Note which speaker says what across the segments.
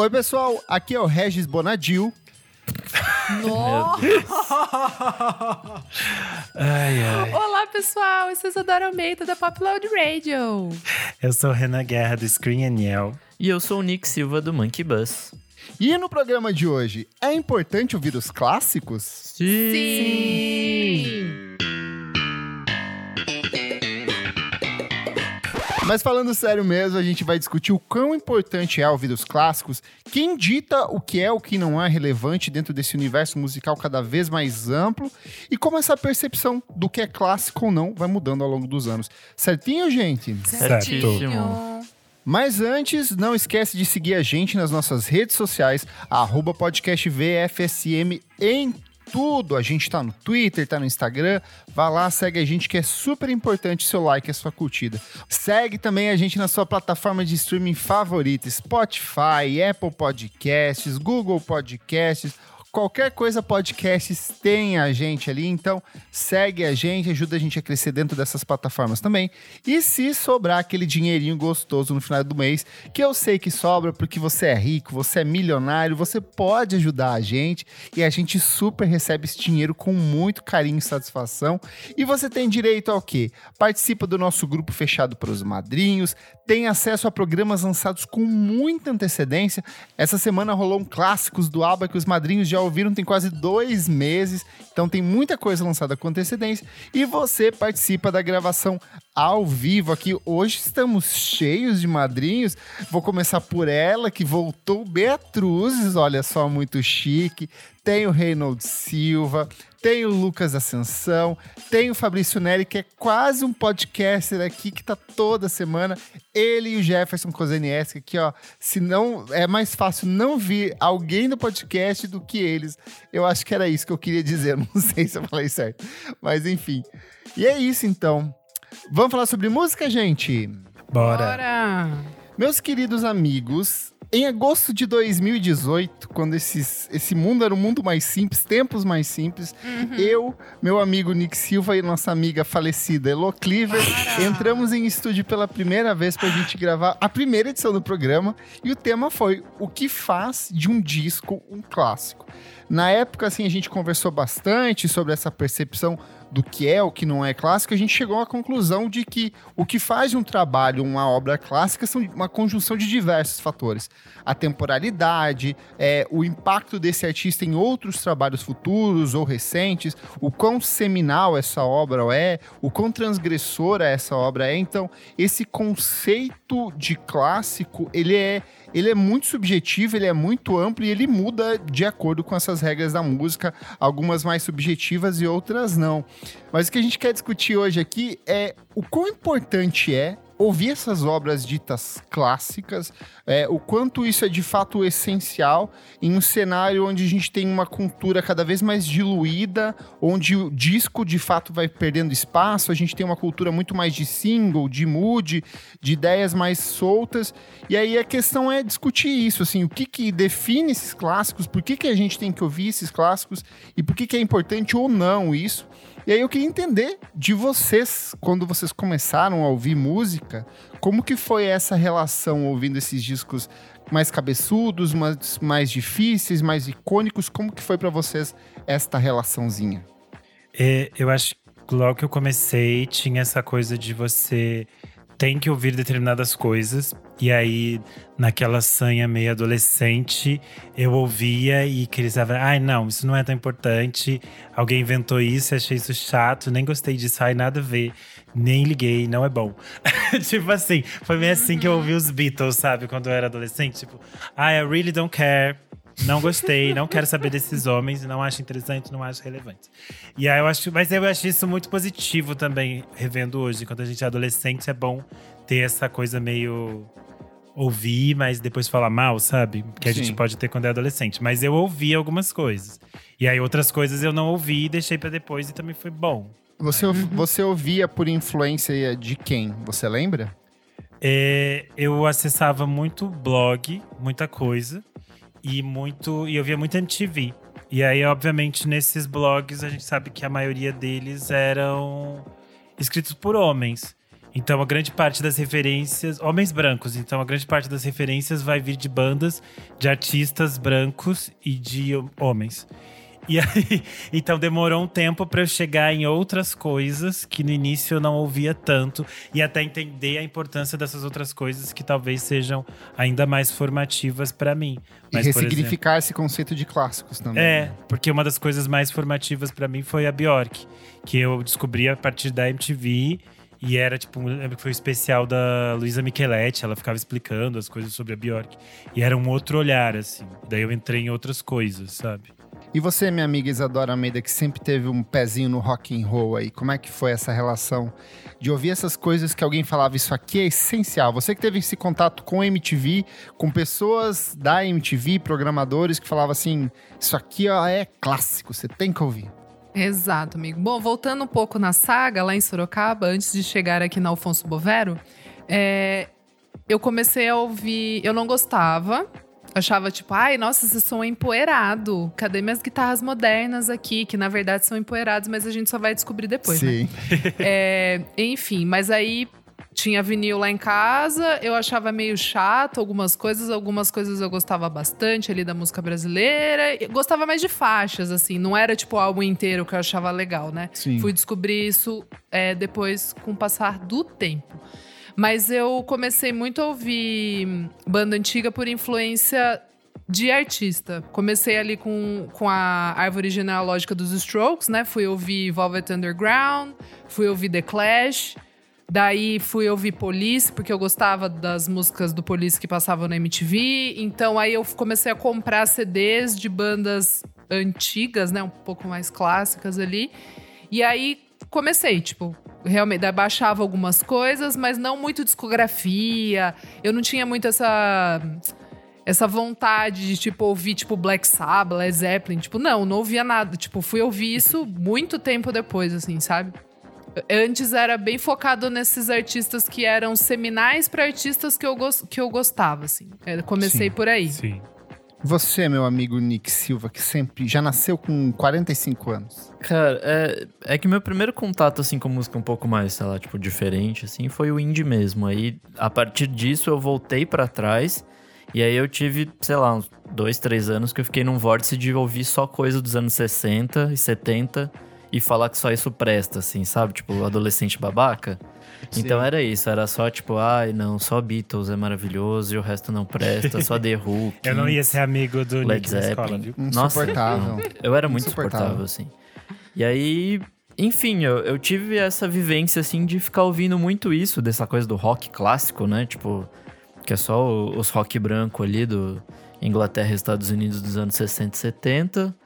Speaker 1: Oi, pessoal, aqui é o Regis Bonadil.
Speaker 2: Nossa!
Speaker 3: Ai, ai.
Speaker 2: Olá, pessoal! Eu sou Isadora Almeida da Pop Loud Radio.
Speaker 3: Eu sou Renan Guerra do Screen Aniel.
Speaker 4: E eu sou o Nick Silva do Monkey Bus.
Speaker 1: E no programa de hoje, é importante ouvir os clássicos?
Speaker 2: Sim!
Speaker 1: Mas falando sério mesmo, a gente vai discutir o quão importante é ouvir os clássicos, quem dita o que é o que não é relevante dentro desse universo musical cada vez mais amplo e como essa percepção do que é clássico ou não vai mudando ao longo dos anos. Certinho, gente?
Speaker 2: Certinho.
Speaker 1: Mas antes, não esquece de seguir a gente nas nossas redes sociais, arroba podcast VFSM em tudo. A gente tá no Twitter, tá no Instagram. Vá lá, segue a gente que é super importante seu like a sua curtida. Segue também a gente na sua plataforma de streaming favorita: Spotify, Apple Podcasts, Google Podcasts. Qualquer coisa podcasts tem a gente ali, então segue a gente, ajuda a gente a crescer dentro dessas plataformas também. E se sobrar aquele dinheirinho gostoso no final do mês, que eu sei que sobra porque você é rico, você é milionário, você pode ajudar a gente e a gente super recebe esse dinheiro com muito carinho e satisfação. E você tem direito ao quê? Participa do nosso grupo fechado para os madrinhos, tem acesso a programas lançados com muita antecedência. Essa semana rolou um clássicos do ABBA que os madrinhos já ouviram tem quase dois meses, então tem muita coisa lançada com antecedência. E você participa da gravação ao vivo aqui. Hoje estamos cheios de madrinhos. Vou começar por ela, que voltou Beatruzes, olha só, muito chique. Tem o Reinaldo Silva, tem o Lucas Ascensão, tem o Fabrício Neri, que é quase um podcaster aqui, que tá toda semana. Ele e o Jefferson Kozenieski aqui, ó. Se não, é mais fácil não vir alguém no podcast do que eles. Eu acho que era isso que eu queria dizer, não sei se eu falei certo. Mas enfim. E é isso então. Vamos falar sobre música, gente?
Speaker 3: Bora.
Speaker 2: Bora!
Speaker 1: Meus queridos amigos, em agosto de 2018, quando esses, esse mundo era um mundo mais simples, tempos mais simples, eu, meu amigo Nick Silva e nossa amiga falecida Elo Cleaver entramos em estúdio pela primeira vez pra gente gravar a primeira edição do programa e o tema foi o que faz de um disco um clássico. Na época, assim, a gente conversou bastante sobre essa percepção do que é, o que não é clássico, a gente chegou à conclusão de que o que faz um trabalho uma obra clássica são uma conjunção de diversos fatores. A temporalidade, é, o impacto desse artista em outros trabalhos futuros ou recentes, o quão seminal essa obra é, o quão transgressora essa obra é. Então, esse conceito de clássico, ele é ele é muito subjetivo, ele é muito amplo e ele muda de acordo com essas regras da música, algumas mais subjetivas e outras não. Mas o que a gente quer discutir hoje aqui é o quão importante é ouvir essas obras ditas clássicas, é, o quanto isso é de fato essencial em um cenário onde a gente tem uma cultura cada vez mais diluída, onde o disco de fato vai perdendo espaço, a gente tem uma cultura muito mais de single, de mood, de ideias mais soltas, e aí a questão é discutir isso, assim, o que que define esses clássicos, por que que a gente tem que ouvir esses clássicos e por que que é importante ou não isso. E aí eu queria entender de vocês, quando vocês começaram a ouvir música, como que foi essa relação ouvindo esses discos mais cabeçudos, mais, mais difíceis, mais icônicos? Como que foi para vocês esta relaçãozinha?
Speaker 3: É, eu acho que logo que eu comecei, tinha essa coisa de você tem que ouvir determinadas coisas. E aí, naquela sanha meio adolescente, eu ouvia e saber, ai, não, isso não é tão importante. Alguém inventou isso, achei isso chato, nem gostei disso, ai, nada a ver. Nem liguei, não é bom. tipo assim, foi meio assim que eu ouvi os Beatles, sabe? Quando eu era adolescente. Tipo, ai, I really don't care. Não gostei, não quero saber desses homens, não acho interessante, não acho relevante. E aí eu acho, mas eu acho isso muito positivo também, revendo hoje. Quando a gente é adolescente, é bom ter essa coisa meio ouvir, mas depois falar mal, sabe? Que a
Speaker 1: Sim.
Speaker 3: gente pode ter quando é adolescente. Mas eu ouvi algumas coisas. E aí outras coisas eu não ouvi e deixei pra depois e também foi bom.
Speaker 1: Você, você ouvia por influência de quem? Você lembra?
Speaker 3: É, eu acessava muito blog, muita coisa, e muito. E eu via muito MTV. E aí, obviamente, nesses blogs a gente sabe que a maioria deles eram escritos por homens. Então a grande parte das referências, homens brancos, então a grande parte das referências vai vir de bandas de artistas brancos e de homens. E aí, então demorou um tempo para eu chegar em outras coisas que no início eu não ouvia tanto e até entender a importância dessas outras coisas que talvez sejam ainda mais formativas para mim.
Speaker 1: Mas, e ressignificar exemplo, esse conceito de clássicos também.
Speaker 3: É, né? porque uma das coisas mais formativas para mim foi a Bjork, que eu descobri a partir da MTV e era tipo, lembro que foi o especial da Luisa Micheletti, ela ficava explicando as coisas sobre a Bjork. E era um outro olhar, assim. Daí eu entrei em outras coisas, sabe?
Speaker 1: E você, minha amiga Isadora Almeida, que sempre teve um pezinho no rock and roll aí, como é que foi essa relação de ouvir essas coisas que alguém falava, isso aqui é essencial? Você que teve esse contato com a MTV, com pessoas da MTV, programadores que falavam assim, isso aqui ó, é clássico, você tem que ouvir.
Speaker 2: Exato, amigo. Bom, voltando um pouco na saga lá em Sorocaba, antes de chegar aqui na Alfonso Bovero, é, eu comecei a ouvir. Eu não gostava. Achava tipo, ai, nossa, esse som é empoeirado. Cadê minhas guitarras modernas aqui? Que na verdade são empoeirados, mas a gente só vai descobrir depois. Né? Sim. Né? é, enfim, mas aí tinha vinil lá em casa, eu achava meio chato algumas coisas, algumas coisas eu gostava bastante ali da música brasileira. Eu gostava mais de faixas, assim, não era tipo o álbum inteiro que eu achava legal, né? Sim. Fui descobrir isso é, depois com o passar do tempo. Mas eu comecei muito a ouvir banda antiga por influência de artista. Comecei ali com, com a árvore genealógica dos Strokes, né? Fui ouvir Velvet Underground, fui ouvir The Clash. Daí fui ouvir Police, porque eu gostava das músicas do Police que passavam na MTV. Então aí eu comecei a comprar CDs de bandas antigas, né? Um pouco mais clássicas ali. E aí comecei, tipo, realmente baixava algumas coisas, mas não muito discografia. Eu não tinha muito essa essa vontade de tipo ouvir tipo Black Sabbath, Led Zeppelin, tipo, não, não ouvia nada. Tipo, fui ouvir isso muito tempo depois assim, sabe? Antes era bem focado nesses artistas que eram seminais para artistas que eu, que eu gostava, assim. Eu comecei sim, por aí.
Speaker 3: Sim.
Speaker 1: Você, meu amigo Nick Silva, que sempre já nasceu com 45 anos.
Speaker 4: Cara, é, é que meu primeiro contato, assim, com música um pouco mais, sei lá, tipo, diferente, assim, foi o indie mesmo. Aí, a partir disso, eu voltei para trás. E aí eu tive, sei lá, uns dois, três anos que eu fiquei num vórtice de ouvir só coisa dos anos 60 e 70 e falar que só isso presta, assim, sabe? Tipo, adolescente babaca. Sim. Então era isso, era só tipo, ai, não, só Beatles é maravilhoso e o resto não presta, só The Who.
Speaker 3: eu não ia ser amigo do
Speaker 4: Led Nick Zeppelin. Escola,
Speaker 1: viu? Insuportável.
Speaker 4: Nossa, eu era muito insuportável, assim. E aí, enfim, eu, eu tive essa vivência, assim, de ficar ouvindo muito isso, dessa coisa do rock clássico, né? Tipo, que é só os rock branco ali do Inglaterra e Estados Unidos dos anos 60 e 70.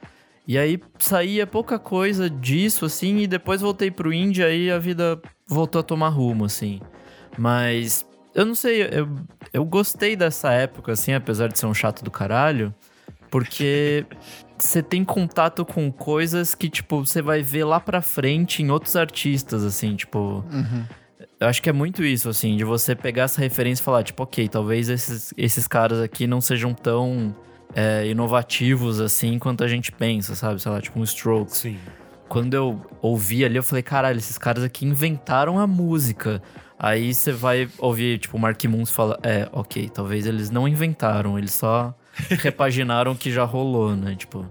Speaker 4: E aí saía pouca coisa disso, assim, e depois voltei pro indie, aí a vida voltou a tomar rumo, assim. Mas eu não sei, eu, eu gostei dessa época, assim, apesar de ser um chato do caralho, porque você tem contato com coisas que, tipo, você vai ver lá pra frente em outros artistas, assim, tipo. Uhum. Eu acho que é muito isso, assim, de você pegar essa referência e falar, tipo, ok, talvez esses, esses caras aqui não sejam tão é, inovativos assim quanto a gente pensa, sabe? Sei lá, tipo um Strokes.
Speaker 3: Sim.
Speaker 4: Quando eu ouvi ali, eu falei, caralho, esses caras aqui inventaram a música. Aí você vai ouvir, tipo, o Mark Moons fala, é, ok, talvez eles não inventaram, eles só repaginaram o que já rolou, né? Tipo,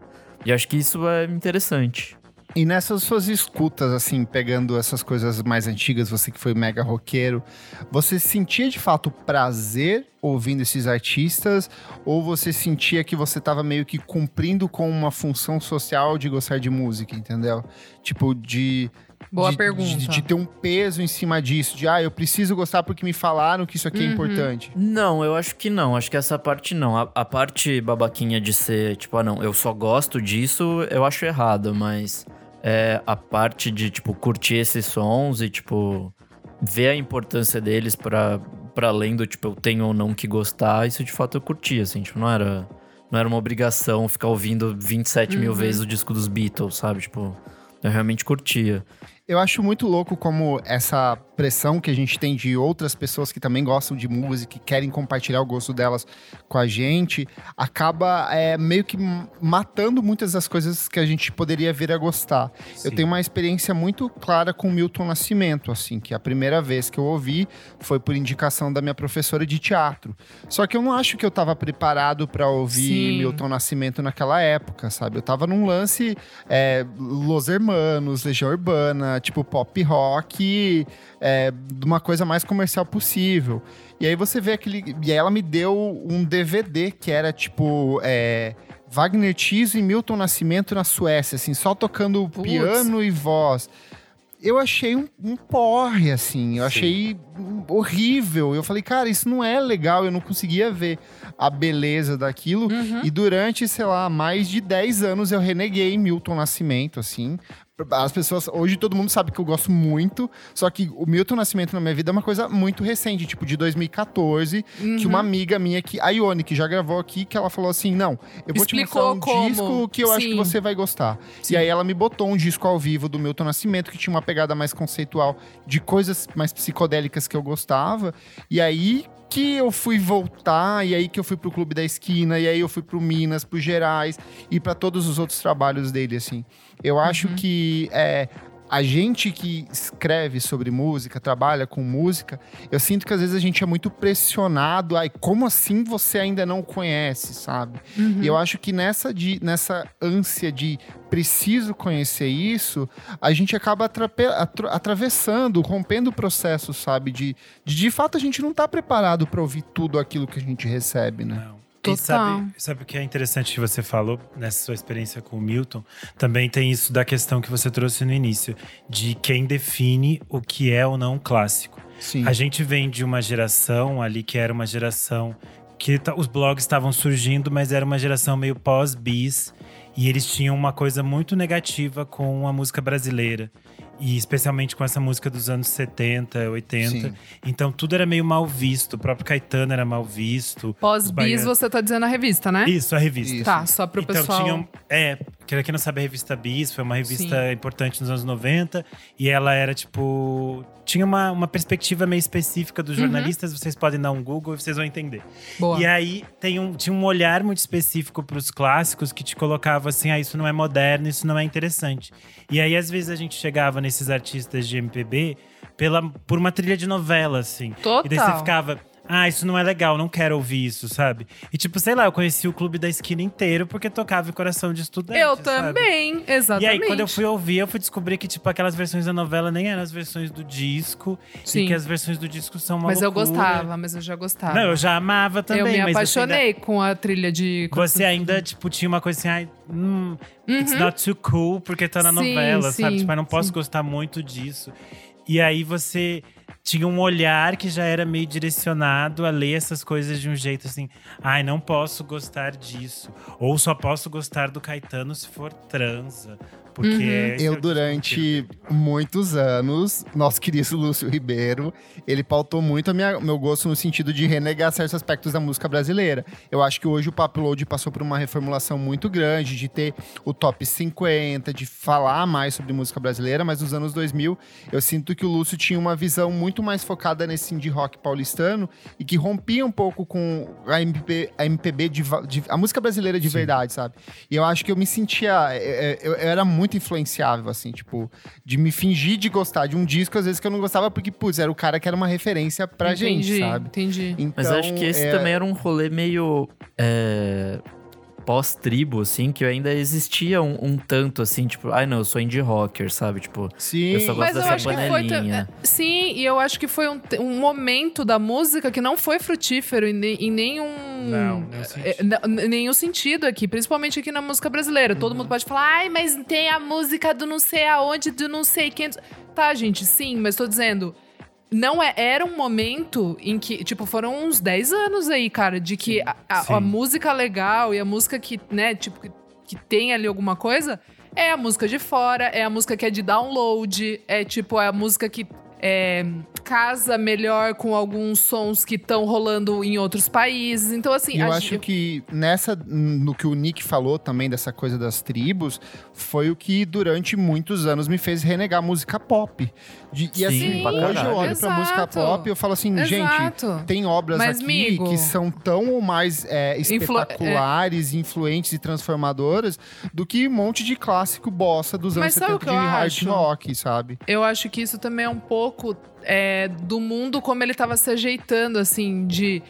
Speaker 4: e acho que isso é interessante.
Speaker 1: E nessas suas escutas, assim, pegando essas coisas mais antigas, você que foi mega roqueiro, você sentia de fato prazer ouvindo esses artistas? Ou você sentia que você estava meio que cumprindo com uma função social de gostar de música, entendeu? Tipo, de.
Speaker 2: Boa
Speaker 1: de,
Speaker 2: pergunta.
Speaker 1: De, de, ter um peso em cima disso, de ah, eu preciso gostar porque me falaram que isso aqui é uhum. é importante.
Speaker 4: Não, eu acho que não. Acho que essa parte não. A, a parte babaquinha de ser, tipo, ah, não, eu só gosto disso, eu acho errado, mas é, a parte de, tipo, curtir esses sons e, tipo, ver a importância deles para para além do, tipo, eu tenho ou não que gostar, isso de fato eu curti, assim, tipo, não era, não era uma obrigação ficar ouvindo 27 uhum. mil vezes o disco dos Beatles, sabe? Tipo, eu realmente curtia.
Speaker 1: Eu acho muito louco como essa pressão que a gente tem de outras pessoas que também gostam de música e querem compartilhar o gosto delas com a gente, acaba é, meio que matando muitas das coisas que a gente poderia vir a gostar. Sim. Eu tenho uma experiência muito clara com Milton Nascimento, assim, que a primeira vez que eu ouvi foi por indicação da minha professora de teatro. Só que eu não acho que eu estava preparado para ouvir Sim. Milton Nascimento naquela época, sabe? Eu tava num lance é, Los Hermanos, Legião Urbana, tipo pop rock é, de uma coisa mais comercial possível. E aí você vê aquele. E aí ela me deu um DVD que era tipo. É, Wagner Tiso e Milton Nascimento na Suécia, assim, só tocando piano e voz. Eu achei um, um porre, assim. Eu Sim. achei horrível. Eu falei, cara, isso não é legal. Eu não conseguia ver a beleza daquilo. Uhum. E durante, sei lá, mais de 10 anos eu reneguei Milton Nascimento, assim. As pessoas. Hoje todo mundo sabe que eu gosto muito. Só que o Milton Nascimento na minha vida é uma coisa muito recente, tipo de 2014. Uhum. Que uma amiga minha, que, a Ione, que já gravou aqui, que ela falou assim: Não, eu vou Explicou te mostrar um como. disco que eu Sim. acho que você vai gostar. Sim. E aí ela me botou um disco ao vivo do Milton Nascimento, que tinha uma pegada mais conceitual de coisas mais psicodélicas que eu gostava. E aí, que eu fui voltar, e aí que eu fui pro Clube da Esquina, e aí eu fui pro Minas, pro Gerais, e para todos os outros trabalhos dele, assim. Eu acho uhum. que é, a gente que escreve sobre música, trabalha com música, eu sinto que às vezes a gente é muito pressionado. Ai, como assim você ainda não conhece, sabe? Uhum. E eu acho que nessa, de, nessa ânsia de preciso conhecer isso, a gente acaba atrape, atra, atravessando, rompendo o processo, sabe? De, de, de fato, a gente não está preparado para ouvir tudo aquilo que a gente recebe, né?
Speaker 3: Não. Total. E sabe, sabe o que é interessante que você falou nessa sua experiência com o Milton? Também tem isso da questão que você trouxe no início, de quem define o que é ou não clássico. Sim. A gente vem de uma geração ali que era uma geração que os blogs estavam surgindo, mas era uma geração meio pós-bis. E eles tinham uma coisa muito negativa com a música brasileira. E especialmente com essa música dos anos 70, 80. Sim. Então tudo era meio mal visto. O próprio Caetano era mal visto.
Speaker 2: Pós-bis, você tá dizendo a revista, né?
Speaker 3: Isso, a revista. Isso.
Speaker 2: Tá, só pro
Speaker 3: então,
Speaker 2: pessoal.
Speaker 3: Tinham, é, quem não sabe a revista Bis, foi uma revista Sim. importante nos anos 90. E ela era tipo. Tinha uma, uma perspectiva meio específica dos uhum. jornalistas. Uhum. Vocês podem dar um Google e vocês vão entender. Boa. E aí tem um, tinha um olhar muito específico para os clássicos que te colocava assim: ah, isso não é moderno, isso não é interessante. E aí, às vezes, a gente chegava nesses artistas de MPB pela, por uma trilha de novela, assim.
Speaker 2: Total.
Speaker 3: E daí você ficava ah, isso não é legal, não quero ouvir isso, sabe? E tipo, sei lá, eu conheci o Clube da Esquina inteiro porque tocava em Coração de Estudante.
Speaker 2: Eu também,
Speaker 3: sabe?
Speaker 2: exatamente.
Speaker 3: E aí, quando eu fui ouvir, eu fui descobrir que, tipo, aquelas versões da novela nem eram as versões do disco. Sim. E que as versões do disco são uma
Speaker 2: Mas
Speaker 3: loucura.
Speaker 2: eu gostava, mas eu já gostava.
Speaker 3: Não, eu já amava também. Eu
Speaker 2: me apaixonei ainda... com a trilha de.
Speaker 3: Você ainda, tipo, tinha uma coisa assim, ai, hum, uhum. it's not too cool porque tá na sim, novela, sim, sabe? Tipo, eu não posso sim. gostar muito disso. E aí você tinha um olhar que já era meio direcionado a ler essas coisas de um jeito assim. Ai, não posso gostar disso. Ou só posso gostar do Caetano se for transa. Porque uhum.
Speaker 1: É eu, durante muitos anos, nosso querido Lúcio Ribeiro, ele pautou muito a minha, meu gosto no sentido de renegar certos aspectos da música brasileira. Eu acho que hoje o Papo Load passou por uma reformulação muito grande, de ter o top 50, de falar mais sobre música brasileira, mas nos anos 2000 eu sinto que o Lúcio tinha uma visão muito mais focada nesse indie rock paulistano e que rompia um pouco com a, MP, a MPB, de, de, a música brasileira de Sim. verdade, sabe? E eu acho que eu me sentia. Eu, eu, eu era muito muito influenciável, assim, tipo, de me fingir de gostar de um disco, às vezes que eu não gostava, porque, putz, era o cara que era uma referência pra entendi, gente, sabe?
Speaker 2: Entendi.
Speaker 4: Então, Mas acho que esse é... também era um rolê meio. É pós-tribo, assim, que ainda existia um, um, tanto, assim, tipo, ai não, eu sou indie rocker, sabe? Tipo,
Speaker 2: sim.
Speaker 4: eu só gosto
Speaker 2: Mas
Speaker 4: dessa
Speaker 2: eu acho
Speaker 4: panelinha.
Speaker 2: Que foi, é, sim, e eu acho que foi um, um momento da música que não foi frutífero em, em nenhum.
Speaker 3: Não,
Speaker 2: é, nenhum sentido aqui, principalmente aqui na música brasileira. Uhum. Todo mundo pode falar, ai, mas tem a música do não sei aonde, do não sei quem. Tá, gente, sim, mas tô dizendo não é, era um momento em que, tipo, foram uns 10 anos aí, cara, de que a, a, a, música legal e a música que, né, tipo, que, que tem ali alguma coisa é a música de fora, é a música que é de download, é tipo, é a música que é, casa melhor com alguns sons que estão rolando em outros países. Então, assim.
Speaker 1: Eu acho que nessa. No que o Nick falou também dessa coisa das tribos, foi o que durante muitos anos me fez renegar música pop. De, e assim, hoje eu olho Exato. pra música pop e eu falo assim, Exato. gente, tem obras Mas, aqui amigo, que são tão ou mais é, espetaculares, Influ é... influentes e transformadoras do que um monte de clássico bossa dos anos 70 de hard rock, sabe?
Speaker 2: Eu acho que isso também é um pouco é, do mundo como ele estava se ajeitando, assim, de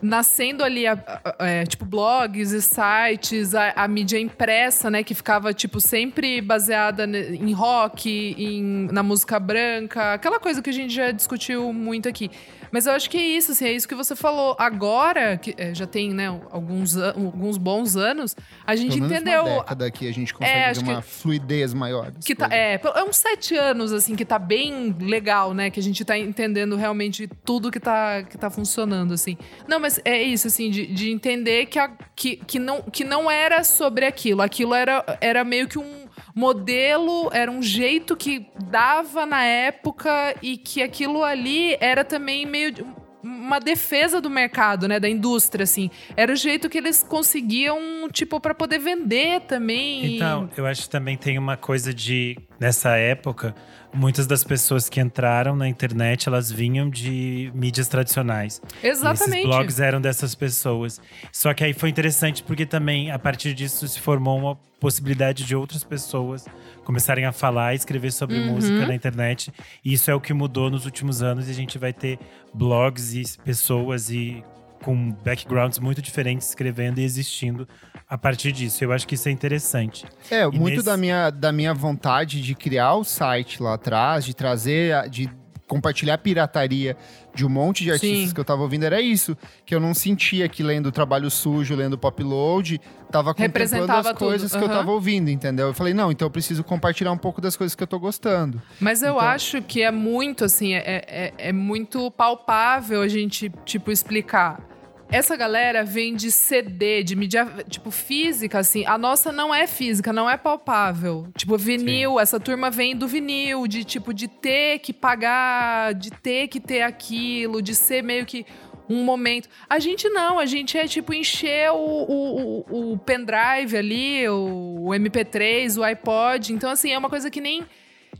Speaker 2: nascendo ali, a, a, é, tipo, blogs e sites, a, a, mídia impressa, né? Que ficava, tipo, sempre baseada em rock, em, na música branca. Aquela coisa que a gente já discutiu muito aqui. Mas eu acho que é isso, assim, é isso que você falou. Agora, que é, já tem, né, alguns, alguns bons anos, a gente Pelo entendeu.
Speaker 1: Uma década que a gente consegue é, ter uma que, fluidez maior.
Speaker 2: Que tá, é, é uns sete anos, assim, que tá bem legal, né? Que a gente tá entendendo realmente tudo que tá, que tá funcionando, assim. Não, mas é isso, assim, de, de entender que, a, que, que, não, que não era sobre aquilo. Aquilo era, era meio que um modelo, era um jeito que dava na época e que aquilo ali era também meio uma defesa do mercado, né, da indústria, assim. Era o jeito que eles conseguiam, tipo, para poder vender também.
Speaker 3: Então, eu acho que também tem uma coisa de nessa época, muitas das pessoas que entraram na internet, elas vinham de mídias tradicionais.
Speaker 2: Exatamente.
Speaker 3: E esses blogs eram dessas pessoas. Só que aí foi interessante porque também a partir disso se formou uma possibilidade de outras pessoas começarem a falar e escrever sobre uhum. música na internet. E isso é o que mudou nos últimos anos e a gente vai ter blogs e pessoas e com backgrounds muito diferentes escrevendo e existindo a partir disso. Eu acho que isso é interessante.
Speaker 1: É, e muito nesse... da, minha, da minha vontade de criar o site lá atrás, de trazer, de compartilhar a pirataria de um monte de artistas Sim. que eu tava ouvindo era isso. Que eu não sentia que lendo Trabalho Sujo, lendo Pop Load, tava contemplando as coisas uhum. que eu tava ouvindo, entendeu? Eu falei, não, então eu preciso compartilhar um pouco das coisas que eu tô gostando.
Speaker 2: Mas eu
Speaker 1: então...
Speaker 2: acho que é muito, assim, é, é, é muito palpável a gente, tipo, explicar essa galera vem de CD, de mídia, tipo, física, assim. A nossa não é física, não é palpável. Tipo, vinil, Sim. essa turma vem do vinil, de tipo, de ter que pagar, de ter que ter aquilo, de ser meio que um momento. A gente não, a gente é tipo encher o, o, o, o pendrive ali, o, o MP3, o iPod. Então, assim, é uma coisa que nem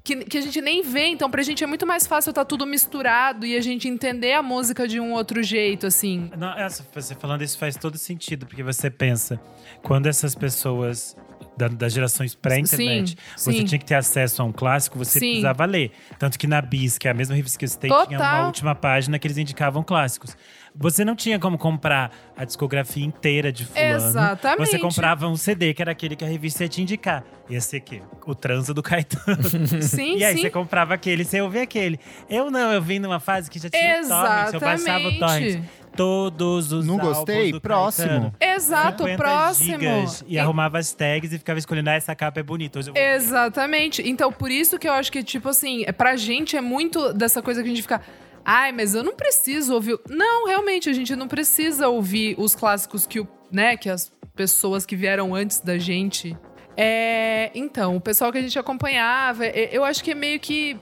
Speaker 2: que, que a gente nem vê. Então, pra gente é muito mais fácil estar tá tudo misturado e a gente entender a música de um outro jeito, assim.
Speaker 3: Não, essa, você falando isso faz todo sentido, porque você pensa, quando essas pessoas da, das gerações pré-internet, você sim. tinha que ter acesso a um clássico, você sim. precisava ler. Tanto que na Bis, que é a mesma revista que eu citei, Total. tinha uma última página que eles indicavam clássicos. Você não tinha como comprar a discografia inteira de fulano.
Speaker 2: Exatamente.
Speaker 3: Você comprava um CD, que era aquele que a revista ia te indicar. Ia ser o quê? O transa do Caetano.
Speaker 2: Sim,
Speaker 3: E aí
Speaker 2: sim.
Speaker 3: você comprava aquele, você ouvia aquele. Eu não, eu vim numa fase que já tinha Exatamente. torrent, eu baixava o torrent todos os
Speaker 1: Não gostei? Próximo.
Speaker 3: Caetano.
Speaker 2: Exato, próximo. Gigas,
Speaker 3: e, e, arrumava as tags e ficava escolhendo, ah, essa capa é bonita. Hoje eu vou...
Speaker 2: Exatamente. Então, por isso que eu acho que, tipo assim, é, pra gente é muito dessa coisa que a gente fica. Ai, mas eu não preciso ouvir. Não, realmente, a gente não precisa ouvir os clássicos que, o, né, que as pessoas que vieram antes da gente. É, então, o pessoal que a gente acompanhava, eu acho que é meio que.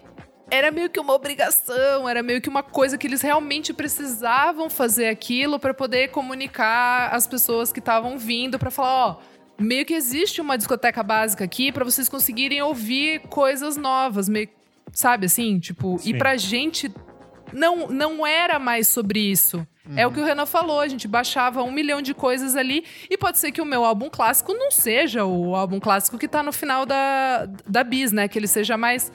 Speaker 2: Era meio que uma obrigação, era meio que uma coisa que eles realmente precisavam fazer aquilo para poder comunicar as pessoas que estavam vindo para falar, ó, meio que existe uma discoteca básica aqui para vocês conseguirem ouvir coisas novas, meio, sabe assim, tipo, Sim. e pra gente não, não era mais sobre isso. Uhum. É o que o Renan falou, a gente baixava um milhão de coisas ali e pode ser que o meu álbum clássico não seja o álbum clássico que tá no final da, da bis, né? Que ele seja mais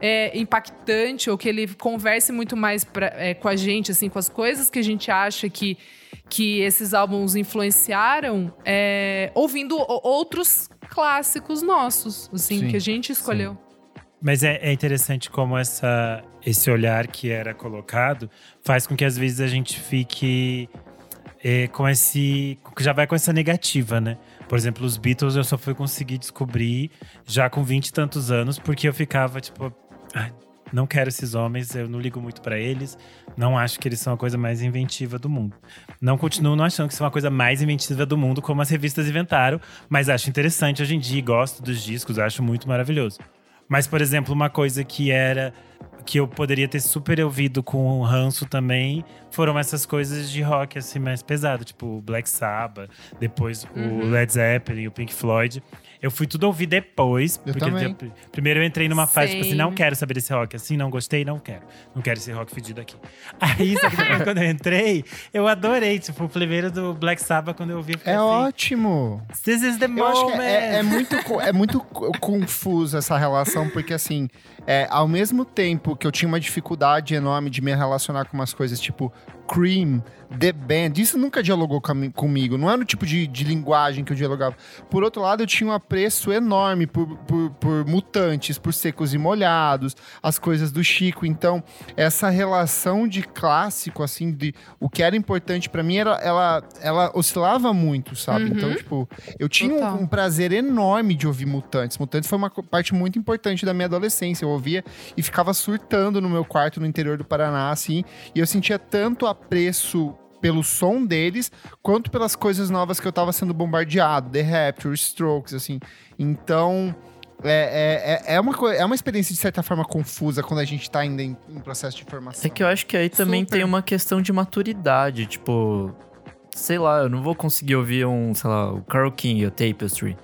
Speaker 2: é, impactante ou que ele converse muito mais pra, é, com a gente, assim, com as coisas que a gente acha que, que esses álbuns influenciaram, é, ouvindo outros clássicos nossos, assim, sim, que a gente escolheu. Sim.
Speaker 3: Mas é, é, interessante como essa, esse olhar que era colocado faz com que às vezes a gente fique é, com esse. já vai com essa negativa, né? Por exemplo, os Beatles eu só fui conseguir descobrir já com vinte e tantos anos, porque eu ficava tipo. não quero esses homens, eu não ligo muito para eles, não acho que eles são a coisa mais inventiva do mundo. Não continuo não achando que são a coisa mais inventiva do mundo, como as revistas inventaram, mas acho interessante hoje em dia, gosto dos discos, acho muito maravilhoso. Mas, por exemplo, uma coisa que era que eu poderia ter super ouvido com o ranço também foram essas coisas de rock assim mais pesado, tipo Black Sabbath, depois
Speaker 2: Uhum.
Speaker 3: o Led Zeppelin, o Pink Floyd. Eu fui tudo ouvir depois,
Speaker 1: Eu
Speaker 3: porque
Speaker 1: também.
Speaker 3: eu- primeiro eu entrei numa fase tipo assim, não quero saber desse rock assim, não gostei, não quero. Não quero esse rock fedido aqui. Aí, só que depois, quando eu entrei, eu adorei, tipo, o primeiro do Black Sabbath quando eu ouvi, eu
Speaker 1: É
Speaker 3: assim,
Speaker 1: ótimo.
Speaker 3: This is the
Speaker 1: Eu
Speaker 3: moment.
Speaker 1: acho que é, é muito, é muito co- confuso essa relação, porque assim, é, ao mesmo tempo que eu tinha uma dificuldade enorme de me relacionar com umas coisas tipo Cream, The Band, isso nunca dialogou com- comigo, não era o tipo de, de linguagem que eu dialogava. Por outro lado, eu tinha um apreço enorme por, por, por mutantes, por secos e molhados, as coisas do Chico. Então, essa relação de clássico, assim, de o que era importante pra mim, era, ela, ela oscilava muito, sabe?
Speaker 2: Uhum.
Speaker 1: Então, tipo, eu tinha um, um prazer enorme de ouvir Mutantes. Mutantes foi uma parte muito importante da minha adolescência. Eu ouvia e ficava surtando no meu quarto no interior do Paraná, assim. E eu sentia tanto apreço pelo som deles, quanto pelas coisas novas que eu tava sendo bombardeado. The Rapture, Strokes, assim. Então... É, é, é, é uma, é uma experiência, de certa forma, confusa quando a gente tá ainda em, em processo de formação.
Speaker 4: É que eu acho que aí também
Speaker 2: Super.
Speaker 4: tem uma questão de maturidade, tipo, sei lá, eu não vou conseguir ouvir um, sei lá, o Carol King, o Tapestry,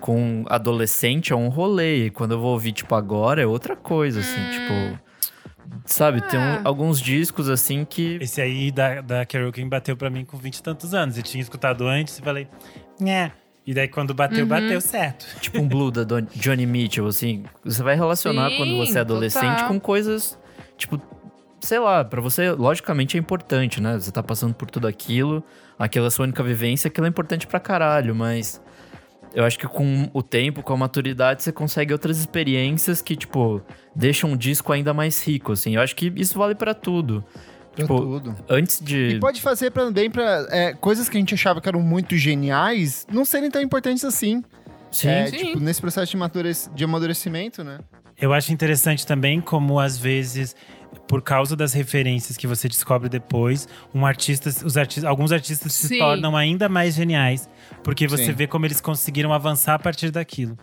Speaker 4: com adolescente é um rolê, e quando eu vou ouvir, tipo, agora é outra coisa, assim,
Speaker 2: Hum.
Speaker 4: tipo... Sabe, tem um-
Speaker 2: Ah.
Speaker 4: alguns discos, assim, que...
Speaker 3: Esse aí da, da Carol King bateu pra mim com 20 e tantos anos. Eu tinha escutado antes e falei, né. E daí quando bateu,
Speaker 2: Uhum.
Speaker 3: bateu certo.
Speaker 4: Tipo um Blue da Don- Johnny Mitchell, assim. Você vai relacionar
Speaker 2: Sim,
Speaker 4: quando você é adolescente
Speaker 2: total.
Speaker 4: com coisas, tipo... Sei lá, pra você, logicamente é importante, né? Você tá passando por tudo aquilo, aquela é a sua única vivência, aquilo é importante pra caralho, mas... Eu acho que com o tempo, com a maturidade, você consegue outras experiências que, tipo, deixam um disco ainda mais rico, assim. Eu acho que isso vale pra tudo.
Speaker 1: Pra
Speaker 4: tipo,
Speaker 1: tudo.
Speaker 4: Antes de...
Speaker 1: E pode fazer também pra é, coisas que a gente achava que eram muito geniais não serem tão importantes assim.
Speaker 4: Sim,
Speaker 1: É,
Speaker 2: Sim.
Speaker 1: tipo, nesse processo de, amadurec- de amadurecimento, né?
Speaker 3: Eu acho interessante também como, às vezes, por causa das referências que você descobre depois, um artista, os artistas, alguns artistas se
Speaker 2: Sim.
Speaker 3: tornam ainda mais geniais. Porque você
Speaker 1: Sim.
Speaker 3: vê como eles conseguiram avançar a partir daquilo.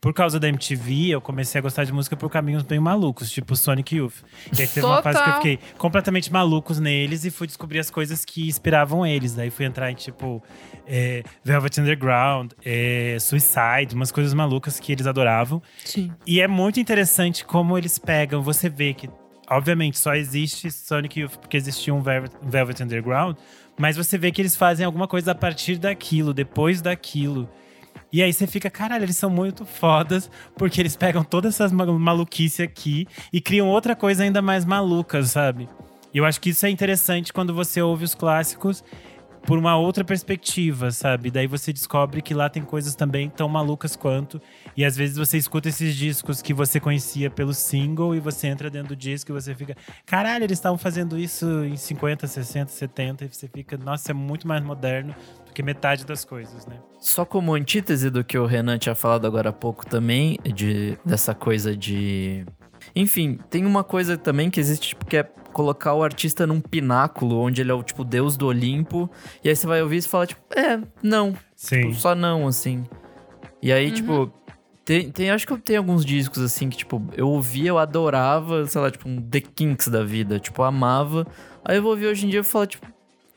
Speaker 3: Por causa da MTV, eu comecei a gostar de música por caminhos bem malucos, tipo Sonic Youth. E aí teve uma fase que eu
Speaker 2: Total.
Speaker 3: fiquei completamente malucos neles e fui descobrir as coisas que inspiravam eles. Daí fui entrar em, tipo, é, Velvet Underground, é, Suicide, umas coisas malucas que eles adoravam.
Speaker 2: Sim.
Speaker 3: E é muito interessante como eles pegam. Você vê que, obviamente, só existe Sonic Youth porque existia um Velvet, Underground. Mas você vê que eles fazem alguma coisa a partir daquilo, depois daquilo. E aí você fica, caralho, eles são muito fodas, porque eles pegam todas essas ma- maluquice aqui e criam outra coisa ainda mais maluca, sabe? E eu acho que isso é interessante quando você ouve os clássicos por uma outra perspectiva, sabe? Daí você descobre que lá tem coisas também tão malucas quanto. E às vezes você escuta esses discos que você conhecia pelo single e você entra dentro do disco e você fica, caralho, eles estavam fazendo isso em 50, 60, 70. E você fica, nossa, é muito mais moderno do que metade das coisas, né?
Speaker 4: Só como antítese do que o Renan tinha falado agora há pouco também, de, dessa coisa de. Enfim, tem uma coisa também que existe, tipo, que é colocar o artista num pináculo, onde ele é o, tipo, deus do Olimpo. E aí você vai ouvir e fala, tipo, é, não.
Speaker 3: Sim.
Speaker 4: Tipo, só não, assim. E aí, tipo, tem, tem, acho que eu tenho alguns discos, assim, que, tipo, eu ouvia, eu adorava, sei lá, tipo, um The Kinks da vida, tipo, eu amava. Aí eu vou ouvir hoje em dia e falar, tipo,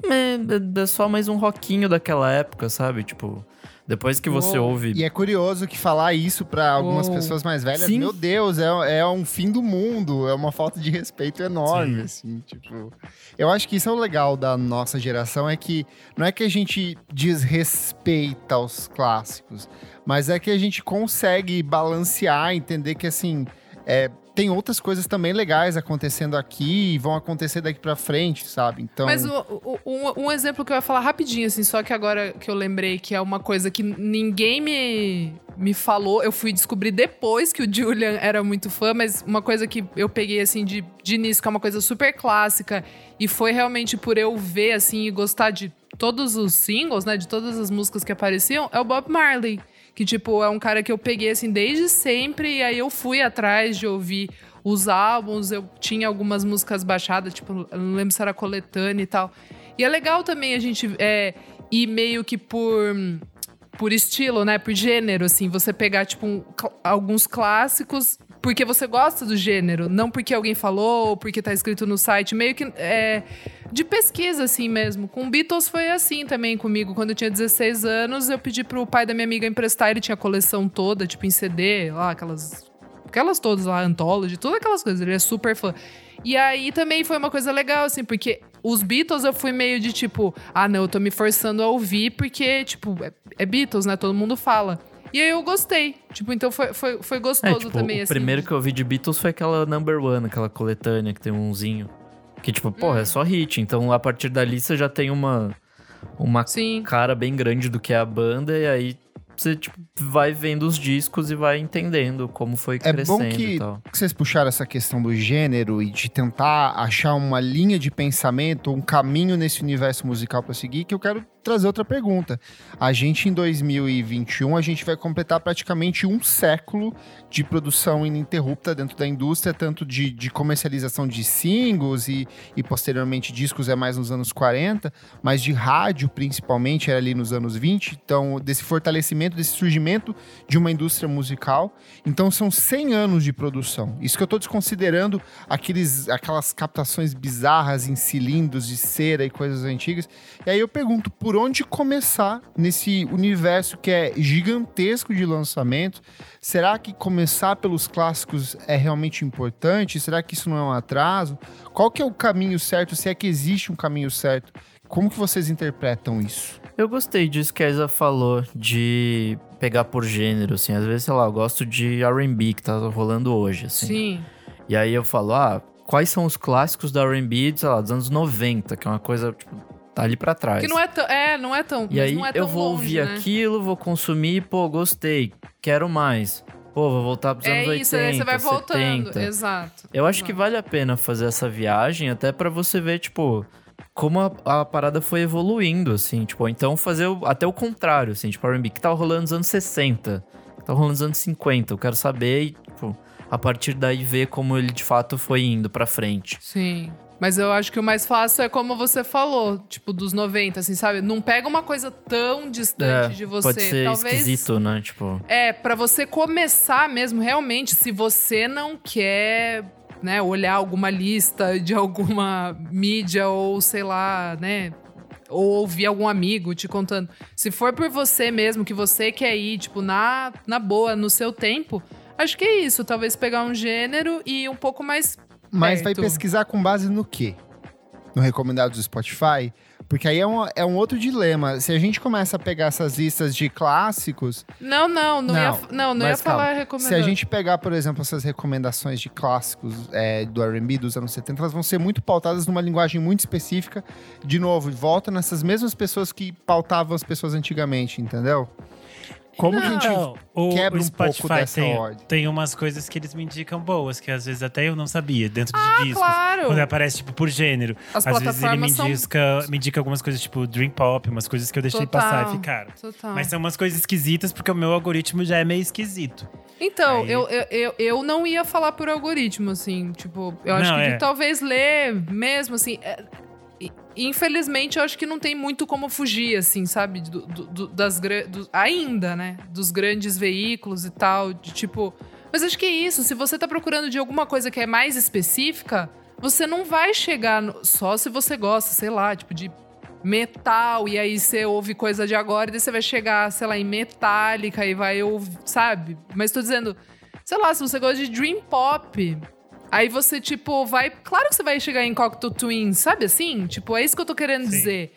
Speaker 4: é, é- é só mais um rockinho daquela época, sabe? Tipo, depois que você ouve.
Speaker 1: E é curioso que falar isso pra algumas pessoas mais velhas,
Speaker 4: Sim.
Speaker 1: meu Deus, é, é um fim do mundo, é uma falta de respeito enorme, assim, tipo. Eu acho que isso é o legal da nossa geração, é que não é que a gente desrespeita os clássicos, mas é que a gente consegue balancear, entender que assim. é, tem outras coisas também legais acontecendo aqui e vão acontecer daqui pra frente, sabe? Então.
Speaker 2: Mas um, um exemplo que eu ia falar rapidinho, assim, só que agora que eu lembrei que é uma coisa que ninguém me, me falou, eu fui descobrir depois que o Julian era muito fã, mas uma coisa que eu peguei, assim, de, de início, que é uma coisa super clássica, e foi realmente por eu ver, assim, e gostar de todos os singles, né, de todas as músicas que apareciam, é o Bob Marley. Que, tipo, é um cara que eu peguei, assim, desde sempre. E aí eu fui atrás de ouvir os álbuns. Eu tinha algumas músicas baixadas, tipo, não lembro se era coletânea e tal. E é legal também a gente é, ir meio que por por estilo, né? Por gênero, assim. Você pegar, tipo, um, alguns clássicos porque você gosta do gênero, não porque alguém falou ou porque tá escrito no site. Meio que é, de pesquisa, assim mesmo. Com Beatles foi assim também comigo. Quando eu tinha 16 anos, eu pedi pro pai da minha amiga emprestar. Ele tinha a coleção toda, tipo, em CD, lá, aquelas. Aquelas todas lá, Anthology, todas aquelas coisas. Ele é super fã. E aí também foi uma coisa legal, assim, porque os Beatles eu fui meio de tipo, ah, não, eu tô me forçando a ouvir, porque, tipo, é, é Beatles, né? Todo mundo fala. E aí eu gostei. Tipo, então foi, foi, foi gostoso é, tipo, também,
Speaker 4: o
Speaker 2: assim.
Speaker 4: O primeiro que eu vi de Beatles foi aquela Number One, aquela coletânea que tem umzinho. Que, tipo, porra, hum. é só hit. Então, a partir dali, você já tem uma, uma Sim. cara bem grande do que é a banda. E aí, você tipo, vai vendo os discos e vai entendendo como foi é crescendo.
Speaker 1: É bom que,
Speaker 4: que,
Speaker 1: vocês puxaram essa questão do gênero e de tentar achar uma linha de pensamento, um caminho nesse universo musical para seguir, que eu quero trazer outra pergunta. A gente, em 2021, a gente vai completar praticamente um século de produção ininterrupta dentro da indústria, tanto de, de comercialização de singles e, e, posteriormente, discos é mais nos anos 40, mas de rádio, principalmente, era ali nos anos 20. Então, desse fortalecimento, desse surgimento de uma indústria musical. Então, são 100 anos de produção. Isso que eu estou desconsiderando aqueles, aquelas captações bizarras em cilindros de cera e coisas antigas. E aí eu pergunto, por por onde começar nesse universo que é gigantesco de lançamento. Será que começar pelos clássicos é realmente importante? Será que isso não é um atraso? Qual que é o caminho certo? Se é que existe um caminho certo? Como que vocês interpretam isso?
Speaker 4: Eu gostei disso que a Isa falou, de pegar por gênero, assim. Às vezes, sei lá, eu gosto de R&B que tá rolando hoje, assim.
Speaker 2: Sim.
Speaker 4: E aí eu falo, ah, quais são os clássicos da R&B, sei lá, dos anos 90, que é uma coisa, tipo, tá ali para trás.
Speaker 2: Que não é tão. É, não é tão.
Speaker 4: E aí
Speaker 2: é
Speaker 4: eu vou
Speaker 2: longe,
Speaker 4: ouvir
Speaker 2: né?
Speaker 4: aquilo, vou consumir, pô, gostei, quero mais. Pô, vou voltar pros
Speaker 2: é
Speaker 4: anos
Speaker 2: isso,
Speaker 4: 80,
Speaker 2: aí você vai voltando.
Speaker 4: 70.
Speaker 2: Exato.
Speaker 4: Eu acho
Speaker 2: exato.
Speaker 4: que vale a pena fazer essa viagem até para você ver, tipo, como a, a, parada foi evoluindo, assim, tipo, então fazer o, até o contrário, assim, tipo, R&B que tava rolando nos anos 60, que tava rolando nos anos 50, eu quero saber e, tipo, a partir daí ver como ele de fato foi indo pra frente.
Speaker 2: Sim. Mas eu acho que o mais fácil é como você falou, tipo, dos 90, assim, sabe? Não pega uma coisa tão distante
Speaker 4: é,
Speaker 2: de você.
Speaker 4: Pode ser
Speaker 2: Talvez,
Speaker 4: esquisito, né? Tipo...
Speaker 2: É, para você começar mesmo, realmente, se você não quer, né, olhar alguma lista de alguma mídia ou, sei lá, né, ou ouvir algum amigo te contando. Se for por você mesmo, que você quer ir, tipo, na, na boa, no seu tempo, acho que é isso. Talvez pegar um gênero e um pouco mais
Speaker 1: mas vai pesquisar com base no quê? No recomendado do Spotify? Porque aí é um, é um outro dilema. Se a gente começa a pegar essas listas de clássicos.
Speaker 2: Não, não, não, não ia, não, não ia falar recomendado.
Speaker 1: Se a gente pegar, por exemplo, essas recomendações de clássicos é, do RB dos anos 70, elas vão ser muito pautadas numa linguagem muito específica. De novo, volta nessas mesmas pessoas que pautavam as pessoas antigamente, entendeu? Como que a gente o, quebra
Speaker 3: o
Speaker 1: um pouco dessa
Speaker 3: tem,
Speaker 1: ordem?
Speaker 3: Tem umas coisas que eles me indicam boas, que às vezes até eu não sabia, dentro de
Speaker 2: ah,
Speaker 3: discos.
Speaker 2: Claro.
Speaker 3: Quando aparece, tipo, por gênero.
Speaker 2: As
Speaker 3: às vezes ele me
Speaker 2: são...
Speaker 3: indica, me indica algumas coisas, tipo, Dream Pop, umas coisas que eu deixei
Speaker 2: Total.
Speaker 3: passar e ficaram.
Speaker 2: Total.
Speaker 3: Mas são umas coisas esquisitas, porque o meu algoritmo já é meio esquisito.
Speaker 2: Então,
Speaker 3: Aí...
Speaker 2: eu, eu, eu, eu não ia falar por algoritmo, assim. Tipo, eu acho
Speaker 3: Não,
Speaker 2: que
Speaker 3: é.
Speaker 2: talvez ler mesmo, assim. é- Infelizmente, eu acho que não tem muito como fugir, assim, sabe? Do, do- das do- ainda, né? Dos grandes veículos e tal, de tipo. Mas acho que é isso. Se você tá procurando de alguma coisa que é mais específica, você não vai chegar no- só se você gosta, sei lá, tipo, de metal, e aí você ouve coisa de agora, e daí você vai chegar, sei lá, em metálica e vai ouvir, sabe? Mas tô dizendo, sei lá, se você gosta de Dream Pop, aí você, tipo, vai. Claro que você vai chegar em Cocteau Twins, sabe assim? Tipo, é isso que eu tô querendo
Speaker 3: Sim.
Speaker 2: dizer.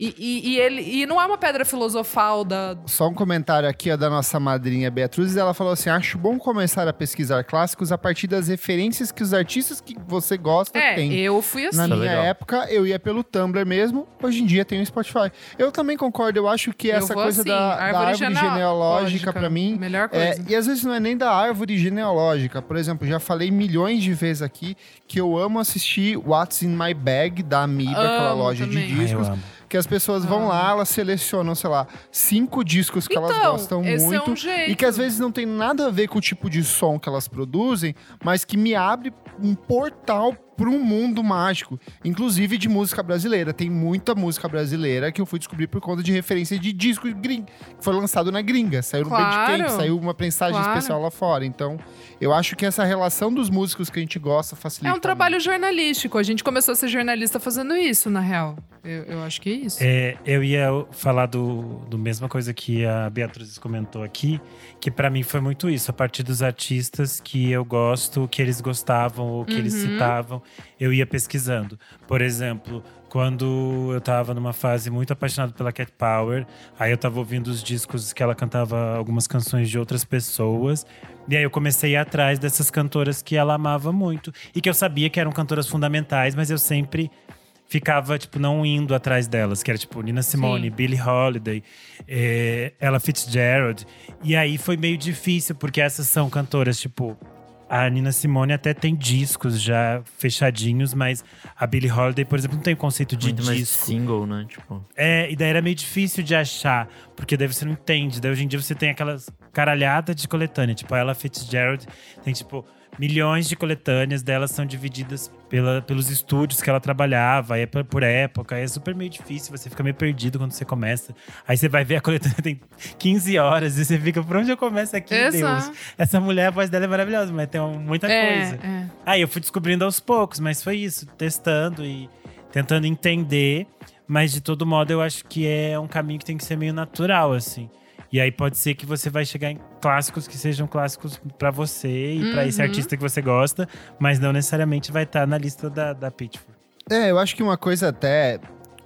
Speaker 2: E, e, e ele, e não é uma pedra filosofal da.
Speaker 1: Só um comentário aqui ó, da nossa madrinha Beatriz. Ela falou assim: acho bom começar a pesquisar clássicos a partir das referências que os artistas que você gosta
Speaker 2: É,
Speaker 1: têm.
Speaker 2: eu fui assim.
Speaker 1: Na
Speaker 4: é
Speaker 1: minha
Speaker 4: legal.
Speaker 1: época, eu ia pelo Tumblr mesmo. Hoje em dia tem o Spotify. Eu também concordo. Eu acho que
Speaker 2: Eu
Speaker 1: essa coisa
Speaker 2: assim,
Speaker 1: da, da árvore
Speaker 2: genealógica,
Speaker 1: genealógica, pra mim.
Speaker 2: Melhor
Speaker 1: É,
Speaker 2: coisa.
Speaker 1: e às vezes não é nem da árvore genealógica. Por exemplo, já falei milhões de vezes aqui que eu amo assistir What's in My Bag da Amiibo, aquela loja
Speaker 2: também.
Speaker 1: de
Speaker 3: Ai, eu
Speaker 1: discos.
Speaker 3: amo.
Speaker 1: Que as pessoas vão lá, elas selecionam, sei lá, cinco discos que elas
Speaker 2: Então,
Speaker 1: gostam
Speaker 2: esse é
Speaker 1: muito.
Speaker 2: um.
Speaker 1: E que às vezes não tem nada a ver com o tipo de som que elas produzem, mas que me abre um portal para um mundo mágico, inclusive de música brasileira. Tem muita música brasileira que eu fui descobrir por conta de referência de disco gring, que foi lançado na gringa, saiu no
Speaker 2: Claro.
Speaker 1: Bandcamp, saiu uma prensagem
Speaker 2: Claro.
Speaker 1: especial lá fora. Então, eu acho que essa relação dos músicos que a gente gosta facilita.
Speaker 2: É um trabalho jornalístico. A gente começou a ser jornalista fazendo isso, na real. Eu, eu acho que é isso.
Speaker 3: É, eu ia falar do, do mesma coisa que a Beatriz comentou aqui, que pra mim foi muito isso. A partir dos artistas que eu gosto, que eles gostavam ou que eles
Speaker 2: Uhum.
Speaker 3: citavam, eu ia pesquisando. Por exemplo, quando eu tava numa fase muito apaixonado pela Cat Power, aí eu tava ouvindo os discos que ela cantava algumas canções de outras pessoas. E aí eu comecei a ir atrás dessas cantoras que ela amava muito. E que eu sabia que eram cantoras fundamentais, mas eu sempre ficava, tipo, não indo atrás delas, que era tipo Nina Simone,
Speaker 2: Sim.
Speaker 3: Billie Holiday, eh, Ella Fitzgerald. E aí foi meio difícil, porque essas são cantoras, tipo. A Nina Simone até tem discos já fechadinhos, mas a Billie Holiday, por exemplo, não tem o conceito de
Speaker 4: Muito mais
Speaker 3: disco.
Speaker 4: single, né? Tipo,
Speaker 3: É, e daí era meio difícil de achar, porque daí você não entende. Daí hoje em dia você tem aquelas caralhadas de coletânea. Tipo, a Ella Fitzgerald tem, tipo, milhões de coletâneas delas são divididas pela, pelos estúdios que ela trabalhava, é por, por época. É super meio difícil, você fica meio perdido quando você começa. Aí você vai ver a coletânea tem 15 horas e você fica, por onde eu começo aqui. Deus? Essa mulher, a voz dela é maravilhosa, mas tem muita
Speaker 2: é,
Speaker 3: coisa.
Speaker 2: é.
Speaker 3: Aí eu fui descobrindo aos poucos, mas foi isso, testando e tentando entender. Mas de todo modo, eu acho que é um caminho que tem que ser meio natural, assim. E aí pode ser que você vai chegar em clássicos que sejam clássicos pra você e pra esse
Speaker 2: Uhum.
Speaker 3: artista que você gosta, mas não necessariamente vai estar na lista da, da Pitchfork.
Speaker 1: É, eu acho que uma coisa até